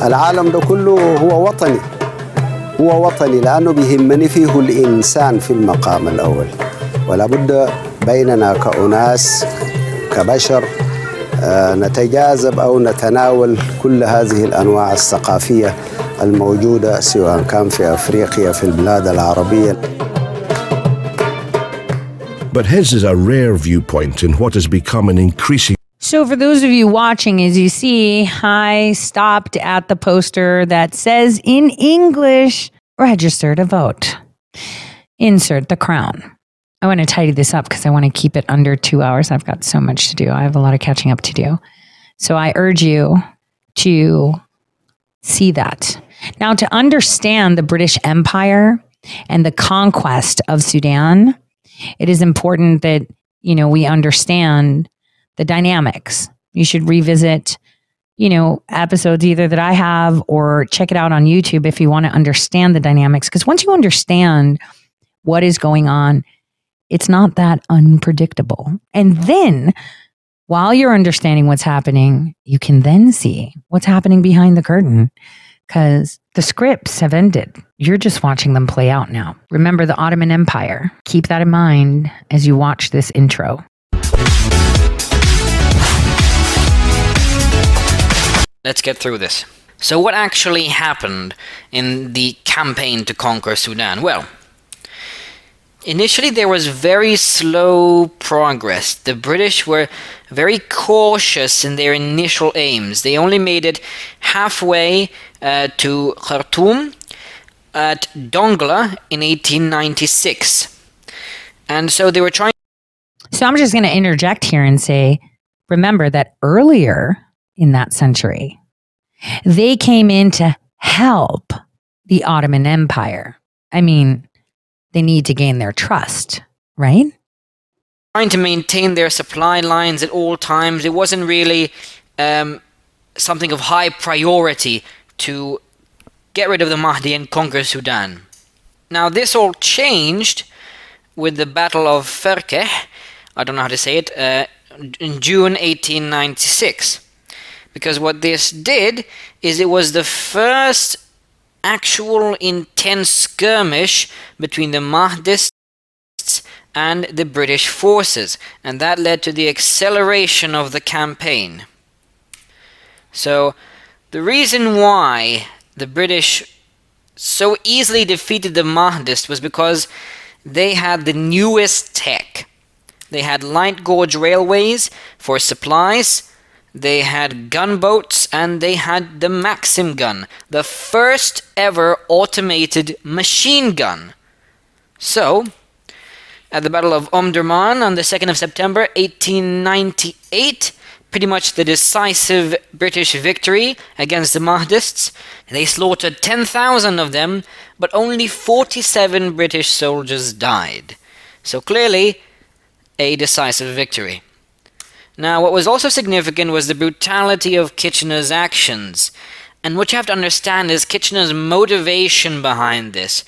العالم ده كله هو وطني هو وطني لأنه بيهمني فيه الإنسان في المقام الأول. ولا بد بيننا كأناس كبشر آه، نتجاذب أو نتناول كل هذه الأنواع الثقافية. الموجودة سواء كان في أفريقيا في البلاد العربية But his is a rare viewpoint in what has become an increasing So, for those of you watching, as you see, I stopped at the poster that says in English, register to vote. Insert the crown. I want to tidy this up because I want to keep it under two hours. I've got so much to do. I have a lot of catching up to do. So, I urge you to see that. now, to understand the British Empire and the conquest of Sudan, it is important that, you know, we understand the dynamics. You should revisit, you know, episodes either that I have or check it out on YouTube if you want to understand the dynamics. Because once you understand what is going on, it's not that unpredictable. And then while you're understanding what's happening, you can then see what's happening behind the curtain because the scripts have ended. You're just watching them play out now. Remember the Ottoman Empire. Keep that in mind as you watch this intro. Let's get through this. So, what actually happened in the campaign to conquer Sudan? Well, initially there was very slow progress. The British were very cautious in their initial aims. They only made it halfway uh, to Khartoum at Dongola in 1896. And so they were trying. So I'm just going to interject here and say remember that earlier in that century, they came in to help the Ottoman Empire. I mean, they need to gain their trust, right? trying to maintain their supply lines at all times. It wasn't really um, something of high priority to get rid of the Mahdi and conquer Sudan. Now, this all changed with the Battle of Ferkeh, I don't know how to say it, uh, in June 1896. Because what this did is it was the first actual intense skirmish between the Mahdists and the British forces, and that led to the acceleration of the campaign. So, the reason why the British so easily defeated the Mahdists was because they had the newest tech. They had light gauge railways for supplies, they had gunboats, and they had the Maxim gun, the first ever automated machine gun. So, at the Battle of Omdurman on the 2nd of September 1898, pretty much the decisive British victory against the Mahdists. They slaughtered 10,000 of them, but only 47 British soldiers died. So clearly, a decisive victory. Now, what was also significant was the brutality of Kitchener's actions. And what you have to understand is Kitchener's motivation behind this.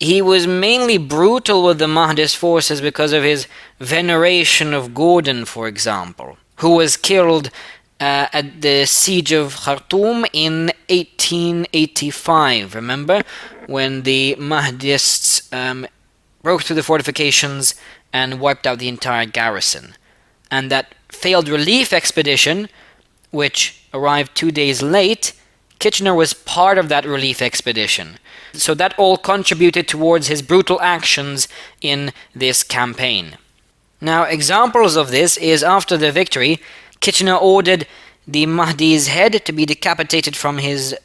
He was mainly brutal with the Mahdist forces because of his veneration of Gordon, for example, who was killed uh, at the siege of Khartoum in 1885. Remember when the Mahdists um, broke through the fortifications and wiped out the entire garrison? And that failed relief expedition, which arrived two days late, Kitchener was part of that relief expedition. So that all contributed towards his brutal actions in this campaign. Now, examples of this is after the victory, Kitchener ordered the Mahdi's head to be decapitated from his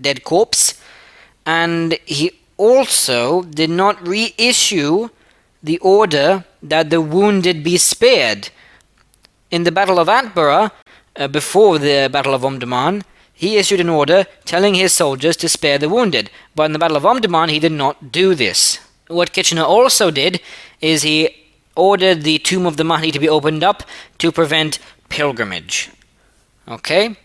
dead corpse, and he also did not reissue the order that the wounded be spared. In the Battle of Atbara, uh, before the Battle of Omdurman, he issued an order telling his soldiers to spare the wounded, but in the Battle of Omdurman he did not do this. What Kitchener also did is he ordered the tomb of the Mahdi to be opened up to prevent pilgrimage. Okay?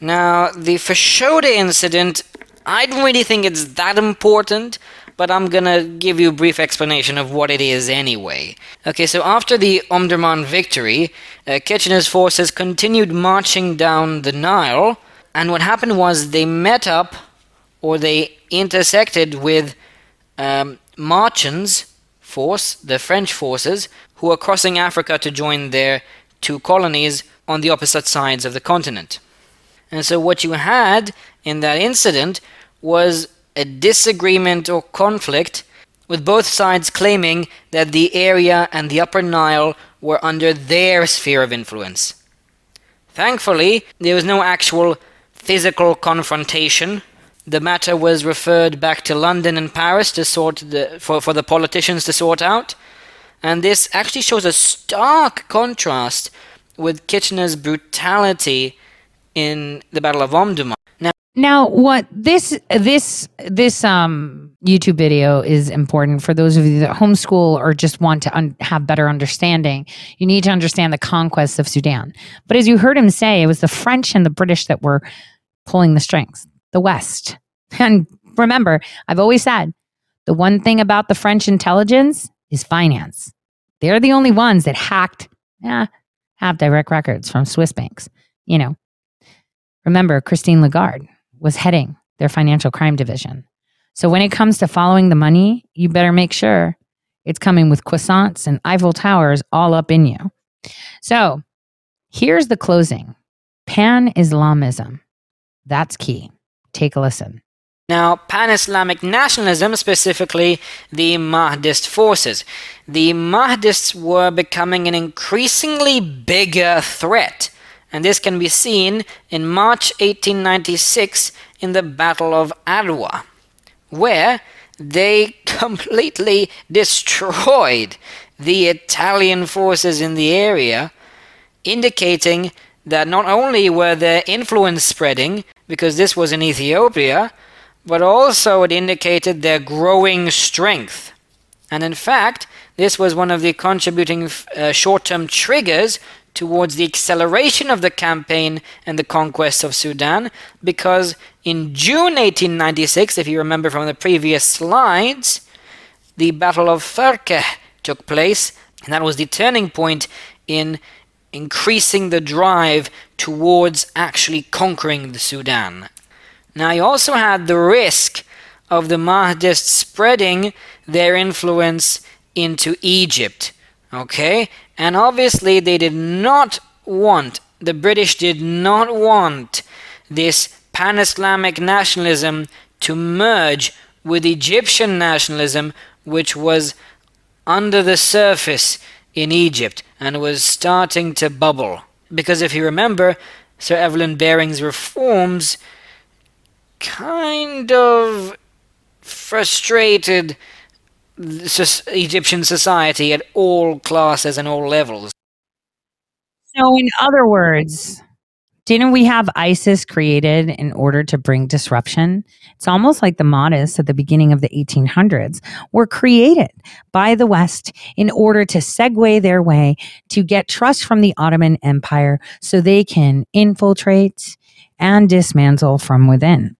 Now, the Fashoda incident, I don't really think it's that important, but I'm gonna give you a brief explanation of what it is anyway. Okay, so after the Omdurman victory, uh, Kitchener's forces continued marching down the Nile And what happened was they met up or they intersected with um, Marchand's force, the French forces, who were crossing Africa to join their two colonies on the opposite sides of the continent. And so, what you had in that incident was a disagreement or conflict with both sides claiming that the area and the Upper Nile were under their sphere of influence. Thankfully, there was no actual physical confrontation. The matter was referred back to London and Paris to sort the, for, for the politicians to sort out. And this actually shows a stark contrast with Kitchener's brutality in the Battle of Omdurman. Now, what this this this um YouTube video is important for those of you that homeschool or just want to un- have better understanding. You need to understand the conquest of Sudan. But as you heard him say, it was the French and the British that were pulling the strings, the West. [LAUGHS] And remember, I've always said the one thing about the French intelligence is finance. They're the only ones that hacked, yeah, have direct records from Swiss banks. You know, remember Christine Lagarde was heading their financial crime division. So when it comes to following the money, you better make sure it's coming with croissants and Eiffel Towers all up in you. So here's the closing Pan Islamism. That's key. Take a listen. Now, pan Islamic nationalism, specifically the Mahdist forces. The Mahdists were becoming an increasingly bigger threat, and this can be seen in March 1896 in the Battle of Adwa, where they [LAUGHS] completely destroyed the Italian forces in the area, indicating that not only were their influence spreading, because this was in Ethiopia, but also it indicated their growing strength. And in fact, this was one of the contributing uh, short term triggers towards the acceleration of the campaign and the conquest of Sudan, because in June 1896, if you remember from the previous slides, the Battle of Farkeh took place, and that was the turning point in increasing the drive towards actually conquering the Sudan. Now, you also had the risk of the Mahdists spreading their influence into Egypt. Okay? And obviously, they did not want, the British did not want this pan Islamic nationalism to merge with Egyptian nationalism, which was under the surface in Egypt and was starting to bubble. Because if you remember, Sir Evelyn Baring's reforms kind of frustrated Egyptian society at all classes and all levels. So, in other words, didn't we have ISIS created in order to bring disruption? It's almost like the Mahdists at the beginning of the 1800s were created by the West in order to segue their way to get trust from the Ottoman Empire so they can infiltrate and dismantle from within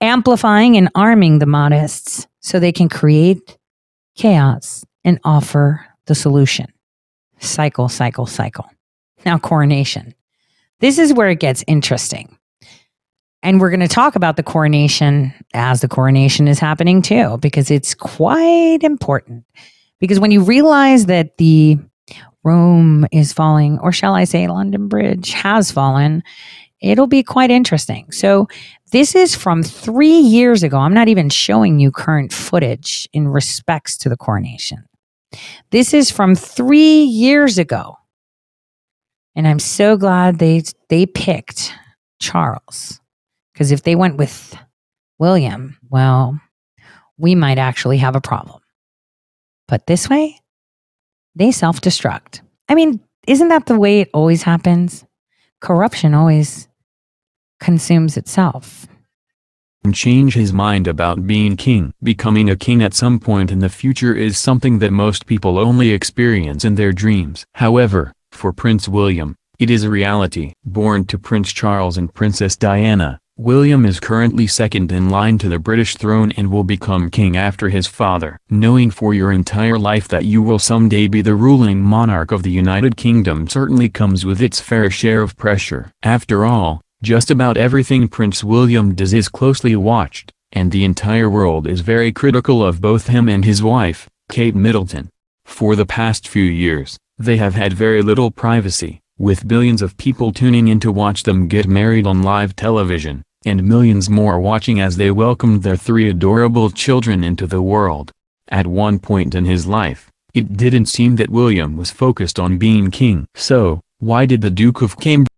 amplifying and arming the Mahdists so they can create chaos and offer the solution. Cycle, cycle, cycle. Now, coronation. This is where it gets interesting. And we're going to talk about the coronation as the coronation is happening too, because it's quite important. Because when you realize that the Rome is falling, or shall I say, London Bridge has fallen, it'll be quite interesting. So, this is from three years ago. I'm not even showing you current footage in respects to the coronation. This is from three years ago. And I'm so glad they, they picked Charles. Because if they went with William, well, we might actually have a problem. But this way, they self destruct. I mean, isn't that the way it always happens? Corruption always consumes itself. change his mind about being king. Becoming a king at some point in the future is something that most people only experience in their dreams. However, for Prince William, it is a reality. Born to Prince Charles and Princess Diana, William is currently second in line to the British throne and will become king after his father. Knowing for your entire life that you will someday be the ruling monarch of the United Kingdom certainly comes with its fair share of pressure. After all, Just about everything Prince William does is closely watched, and the entire world is very critical of both him and his wife, Kate Middleton. For the past few years, they have had very little privacy, with billions of people tuning in to watch them get married on live television, and millions more watching as they welcomed their three adorable children into the world. At one point in his life, it didn't seem that William was focused on being king. So, why did the Duke of Cambridge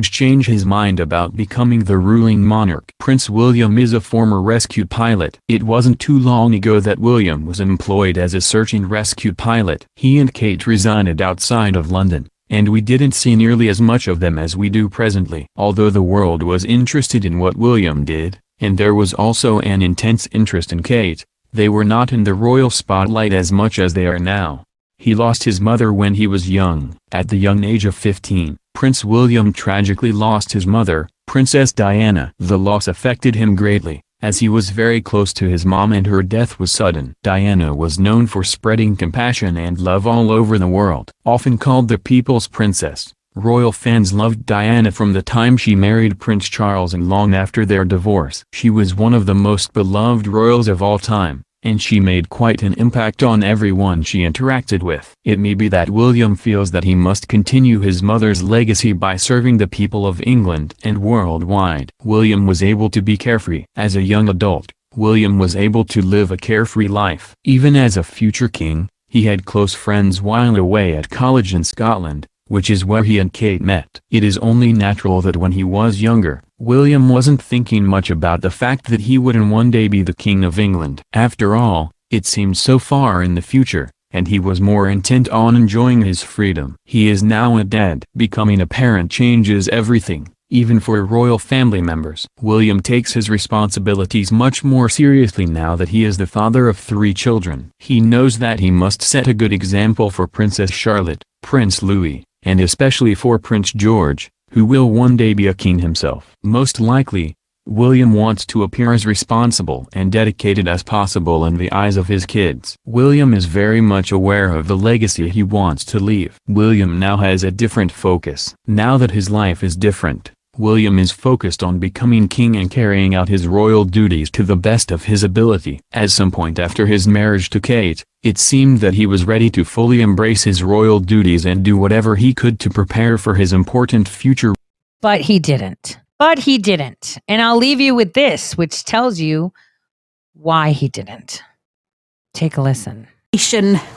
change his mind about becoming the ruling monarch? Prince William is a former rescue pilot. It wasn't too long ago that William was employed as a search and rescue pilot. He and Kate resided outside of London, and we didn't see nearly as much of them as we do presently. Although the world was interested in what William did, and there was also an intense interest in Kate, they were not in the royal spotlight as much as they are now. He lost his mother when he was young. At the young age of 15, Prince William tragically lost his mother, Princess Diana. The loss affected him greatly, as he was very close to his mom and her death was sudden. Diana was known for spreading compassion and love all over the world. Often called the people's princess, royal fans loved Diana from the time she married Prince Charles and long after their divorce. She was one of the most beloved royals of all time and she made quite an impact on everyone she interacted with. It may be that William feels that he must continue his mother's legacy by serving the people of England and worldwide. William was able to be carefree. As a young adult, William was able to live a carefree life. Even as a future king, he had close friends while away at college in Scotland, which is where he and Kate met. It is only natural that when he was younger, William wasn't thinking much about the fact that he would in one day be the King of England. After all, it seemed so far in the future, and he was more intent on enjoying his freedom. He is now a dad. Becoming a parent changes everything, even for royal family members. William takes his responsibilities much more seriously now that he is the father of three children. He knows that he must set a good example for Princess Charlotte, Prince Louis, and especially for Prince George, who will one day be a king himself. Most likely, William wants to appear as responsible and dedicated as possible in the eyes of his kids. William is very much aware of the legacy he wants to leave. William now has a different focus. Now that his life is different, William is focused on becoming king and carrying out his royal duties to the best of his ability. At some point after his marriage to Kate, it seemed that he was ready to fully embrace his royal duties and do whatever he could to prepare for his important future. But he didn't. But he didn't. And I'll leave you with this, which tells you why he didn't. Take a listen.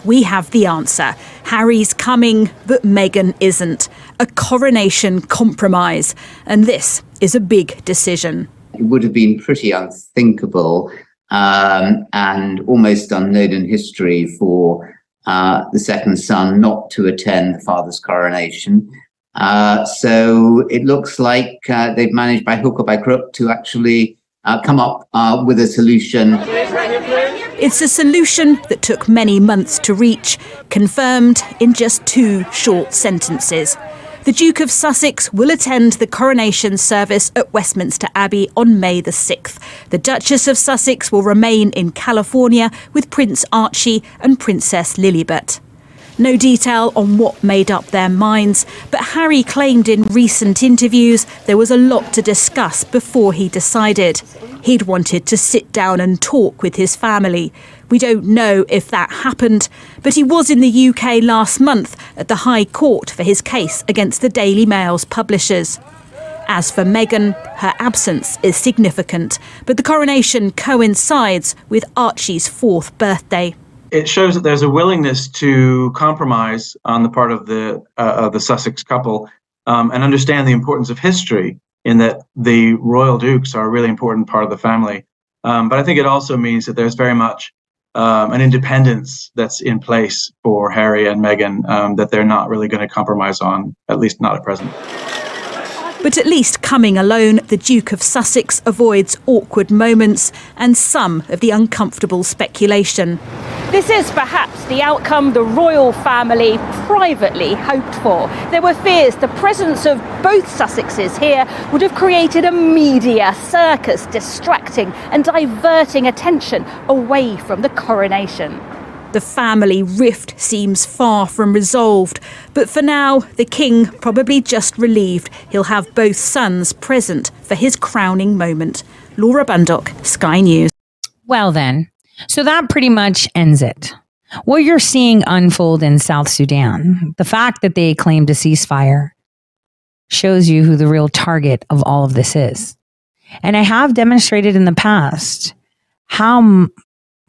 We have the answer. Harry's coming, but Meghan isn't. A coronation compromise. And this is a big decision. It would have been pretty unthinkable um, and almost unknown in history for uh, the second son not to attend the father's coronation. Uh, so it looks like uh, they've managed by hook or by crook to actually uh, come up uh, with a solution. It's a solution that took many months to reach, confirmed in just two short sentences. The Duke of Sussex will attend the coronation service at Westminster Abbey on May the 6th. The Duchess of Sussex will remain in California with Prince Archie and Princess Lilibet. No detail on what made up their minds, but Harry claimed in recent interviews there was a lot to discuss before he decided. He'd wanted to sit down and talk with his family. We don't know if that happened, but he was in the UK last month at the High Court for his case against the Daily Mail's publishers. As for Meghan, her absence is significant, but the coronation coincides with Archie's fourth birthday it shows that there's a willingness to compromise on the part of the uh, of the Sussex couple um, and understand the importance of history in that the royal dukes are a really important part of the family. Um, but I think it also means that there's very much um, an independence that's in place for Harry and Meghan um, that they're not really going to compromise on, at least not at present. But at least coming alone, the Duke of Sussex avoids awkward moments and some of the uncomfortable speculation. This is perhaps the outcome the royal family privately hoped for. There were fears the presence of both Sussexes here would have created a media circus, distracting and diverting attention away from the coronation. The family rift seems far from resolved, but for now, the king probably just relieved he'll have both sons present for his crowning moment. Laura Bundock, Sky News. Well, then, so that pretty much ends it. What you're seeing unfold in South Sudan, the fact that they claimed a ceasefire, shows you who the real target of all of this is. And I have demonstrated in the past how m-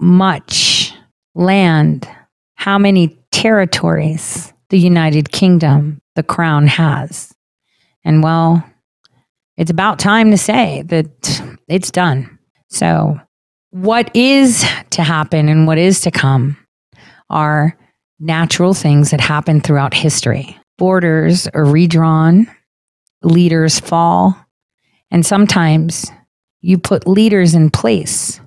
much land, how many territories the United Kingdom, the crown has. And well, it's about time to say that it's done. So, what is to happen and what is to come are natural things that happen throughout history. Borders are redrawn, leaders fall, and sometimes you put leaders in place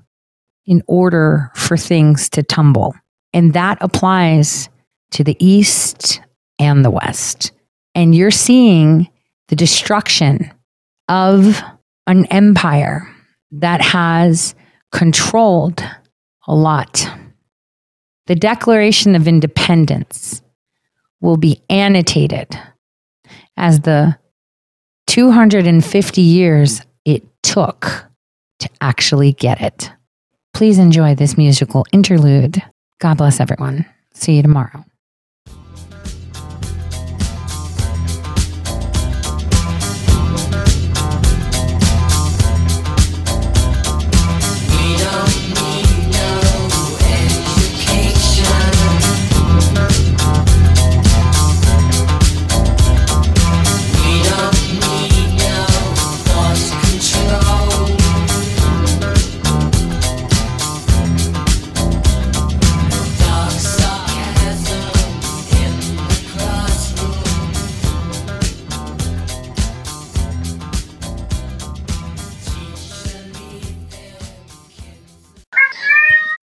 in order for things to tumble. And that applies to the East and the West. And you're seeing the destruction of an empire that has controlled a lot. The Declaration of Independence will be annotated as the 250 years it took to actually get it. Please enjoy this musical interlude. God bless everyone. See you tomorrow.